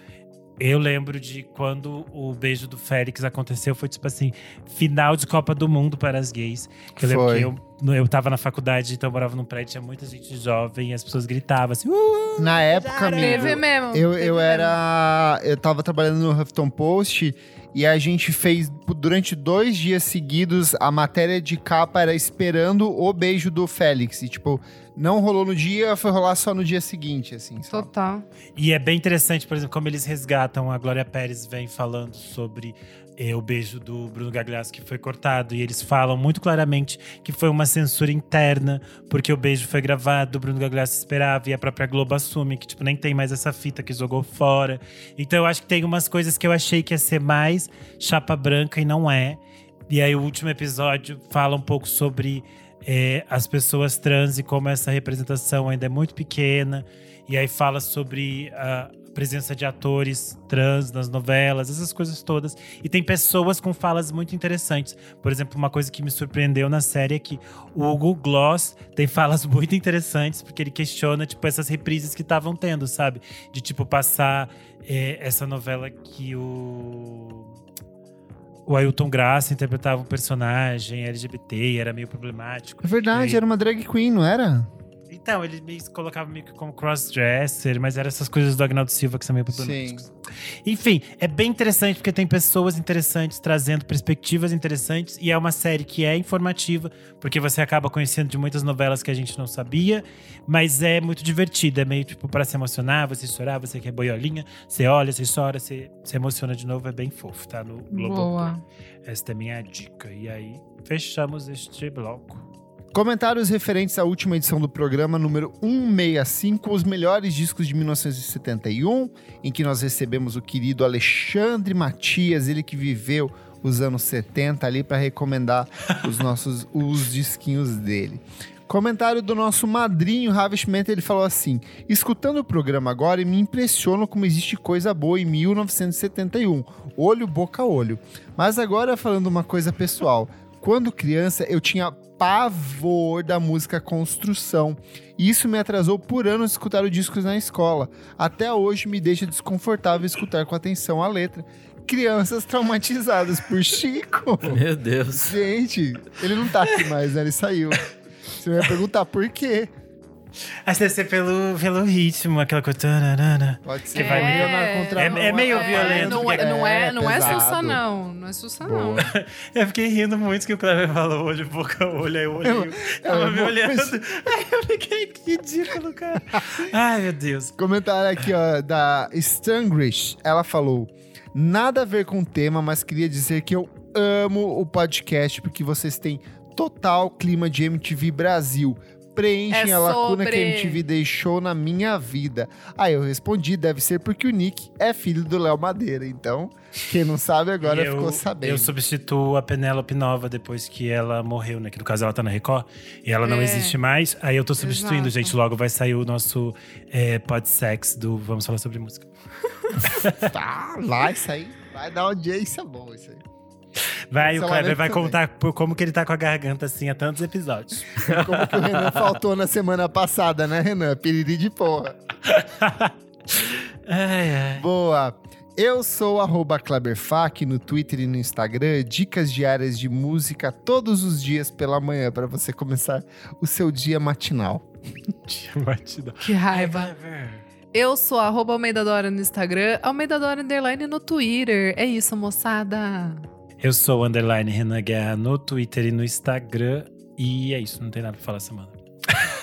Speaker 3: eu lembro de quando o beijo do Félix aconteceu, foi tipo assim, final de Copa do Mundo para as gays. Eu lembro que eu, eu tava na faculdade, então eu morava num prédio, tinha muita gente jovem, e as pessoas gritavam assim. Uh,
Speaker 1: na época, amigo,
Speaker 2: Teve mesmo.
Speaker 1: Eu,
Speaker 2: teve
Speaker 1: eu
Speaker 2: mesmo.
Speaker 1: era. Eu tava trabalhando no Huffington Post e a gente fez durante dois dias seguidos a matéria de capa era esperando o beijo do Félix. E, tipo, não rolou no dia, foi rolar só no dia seguinte, assim. Sabe?
Speaker 2: Total.
Speaker 3: E é bem interessante, por exemplo, como eles resgatam. A Glória Pérez vem falando sobre é, o beijo do Bruno Gagliasso que foi cortado. E eles falam muito claramente que foi uma censura interna, porque o beijo foi gravado, o Bruno Gagliasso esperava, e a própria Globo assume que, tipo, nem tem mais essa fita que jogou fora. Então eu acho que tem umas coisas que eu achei que ia ser mais chapa branca e não é. E aí o último episódio fala um pouco sobre é, as pessoas trans e como essa representação ainda é muito pequena. E aí fala sobre a presença de atores trans nas novelas, essas coisas todas. E tem pessoas com falas muito interessantes. Por exemplo, uma coisa que me surpreendeu na série é que o Hugo Gloss tem falas muito interessantes, porque ele questiona, tipo, essas reprises que estavam tendo, sabe? De, tipo, passar é, essa novela que o o Ailton Graça interpretava um personagem LGBT e era meio problemático.
Speaker 1: É verdade,
Speaker 3: E-
Speaker 1: era uma drag queen, não era?
Speaker 3: Então, ele me colocava meio que como crossdresser, mas eram essas coisas do Agnaldo Silva que são meio problemáticas. Enfim, é bem interessante porque tem pessoas interessantes trazendo perspectivas interessantes e é uma série que é informativa, porque você acaba conhecendo de muitas novelas que a gente não sabia, mas é muito divertida, é meio tipo para se emocionar, você chorar, você quer boiolinha, você olha, você chora, você se emociona de novo, é bem fofo, tá no Globo.
Speaker 2: Boa.
Speaker 3: Esta é a minha dica. E aí, fechamos este bloco.
Speaker 1: Comentários referentes à última edição do programa número 165, os melhores discos de 1971, em que nós recebemos o querido Alexandre Matias, ele que viveu os anos 70 ali para recomendar os nossos os disquinhos dele. Comentário do nosso madrinho Ravishment, ele falou assim: escutando o programa agora, me impressiona como existe coisa boa em 1971, olho boca olho. Mas agora falando uma coisa pessoal, quando criança eu tinha pavor da música Construção. E isso me atrasou por anos escutar os discos na escola. Até hoje me deixa desconfortável escutar com atenção a letra. Crianças traumatizadas por Chico.
Speaker 4: Meu Deus.
Speaker 1: Gente, ele não tá aqui mais, né? Ele saiu. Você vai perguntar por quê?
Speaker 3: Acho que deve ser pelo, pelo ritmo, aquela coisa.
Speaker 1: Pode ser
Speaker 3: Que vai
Speaker 1: na contra
Speaker 3: é- é meio
Speaker 2: É,
Speaker 3: violento,
Speaker 2: Não,
Speaker 3: porque-
Speaker 2: é, não é, não é. Sussa, não. Não é Sussa, não.
Speaker 3: Eu fiquei rindo muito que o Cleber falou olho, boca, olho, aí o olho tava
Speaker 1: eu
Speaker 3: me
Speaker 1: vou-
Speaker 3: olhando. Aí eu fiquei, que ridículo, cara. Ai, meu Deus.
Speaker 1: Comentário aqui, ó, da Stangrish. Ela falou: Nada a ver com o tema, mas queria dizer que eu amo o podcast porque vocês têm total clima de MTV Brasil. Preenchem
Speaker 2: É
Speaker 1: a lacuna que a
Speaker 2: sobre.
Speaker 1: MTV deixou na minha vida. Aí eu respondi: deve ser porque o Nick é filho do Léo Madeira. Então, quem não sabe agora
Speaker 3: eu,
Speaker 1: ficou sabendo.
Speaker 3: Eu substituo a Penélope Nova depois que ela morreu, né? Que no caso ela tá na Record e ela não
Speaker 2: É.
Speaker 3: existe mais. Aí eu tô substituindo,
Speaker 2: Exato.
Speaker 3: gente. Logo vai sair o nosso é, podsex do Vamos Falar Sobre Música.
Speaker 1: Tá, lá, isso aí vai dar audiência boa, isso aí.
Speaker 3: Vai, o Kleber
Speaker 1: vai também.
Speaker 3: contar por como que ele tá com a garganta assim há tantos episódios.
Speaker 1: Como que o Renan faltou na semana passada, né, Renan? Piriri de porra.
Speaker 3: ai, ai.
Speaker 1: Boa. Eu sou arroba Kleberfac no Twitter e no Instagram, dicas diárias de música todos os dias pela manhã para você começar o seu dia matinal.
Speaker 3: Dia matinal.
Speaker 2: Que raiva. Eu sou arroba Almeida Dora no Instagram, Almeida Dora Underline no Twitter. É isso, moçada.
Speaker 3: Eu sou o underline Renan Guerra no Twitter e no Instagram. E é isso, não tem nada pra falar semana.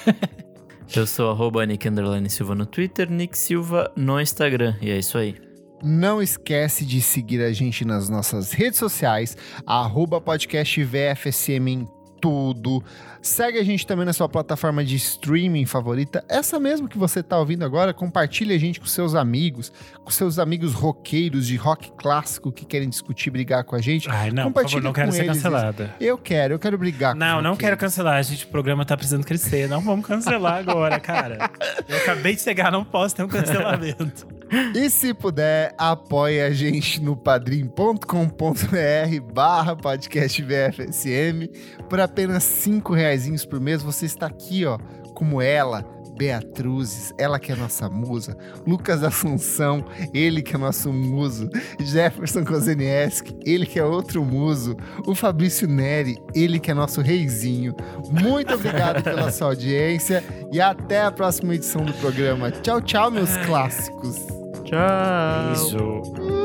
Speaker 4: Eu sou arroba Nick Underline Silva no Twitter, Nick Silva no Instagram. E é isso aí.
Speaker 1: Não esquece de seguir a gente nas nossas redes sociais, arroba podcast VFSM em tudo. Segue a gente também na sua plataforma de streaming favorita, essa mesmo que você está ouvindo agora. Compartilhe a gente com seus amigos, com seus amigos roqueiros de rock clássico que querem discutir, brigar com a gente.
Speaker 3: Ai, não, por favor, não quero ser cancelada.
Speaker 1: Eu quero, eu quero brigar
Speaker 3: Não, não quero cancelar. A gente, o programa tá precisando crescer. Não vamos cancelar agora, cara. Eu acabei de chegar, não posso ter um cancelamento.
Speaker 1: E se puder, apoie a gente no padrim.com.br barra podcast VFSM. Por apenas 5 reais por mês, você está aqui, ó, como ela, Beatruzes, ela que é nossa musa, Lucas Assunção, ele que é nosso muso, Jefferson Kozenieski, ele que é outro muso, o Fabrício Neri, ele que é nosso reizinho. Muito obrigado pela sua audiência e até a próxima edição do programa. Tchau, tchau, meus clássicos.
Speaker 4: Tchau.
Speaker 3: Isso.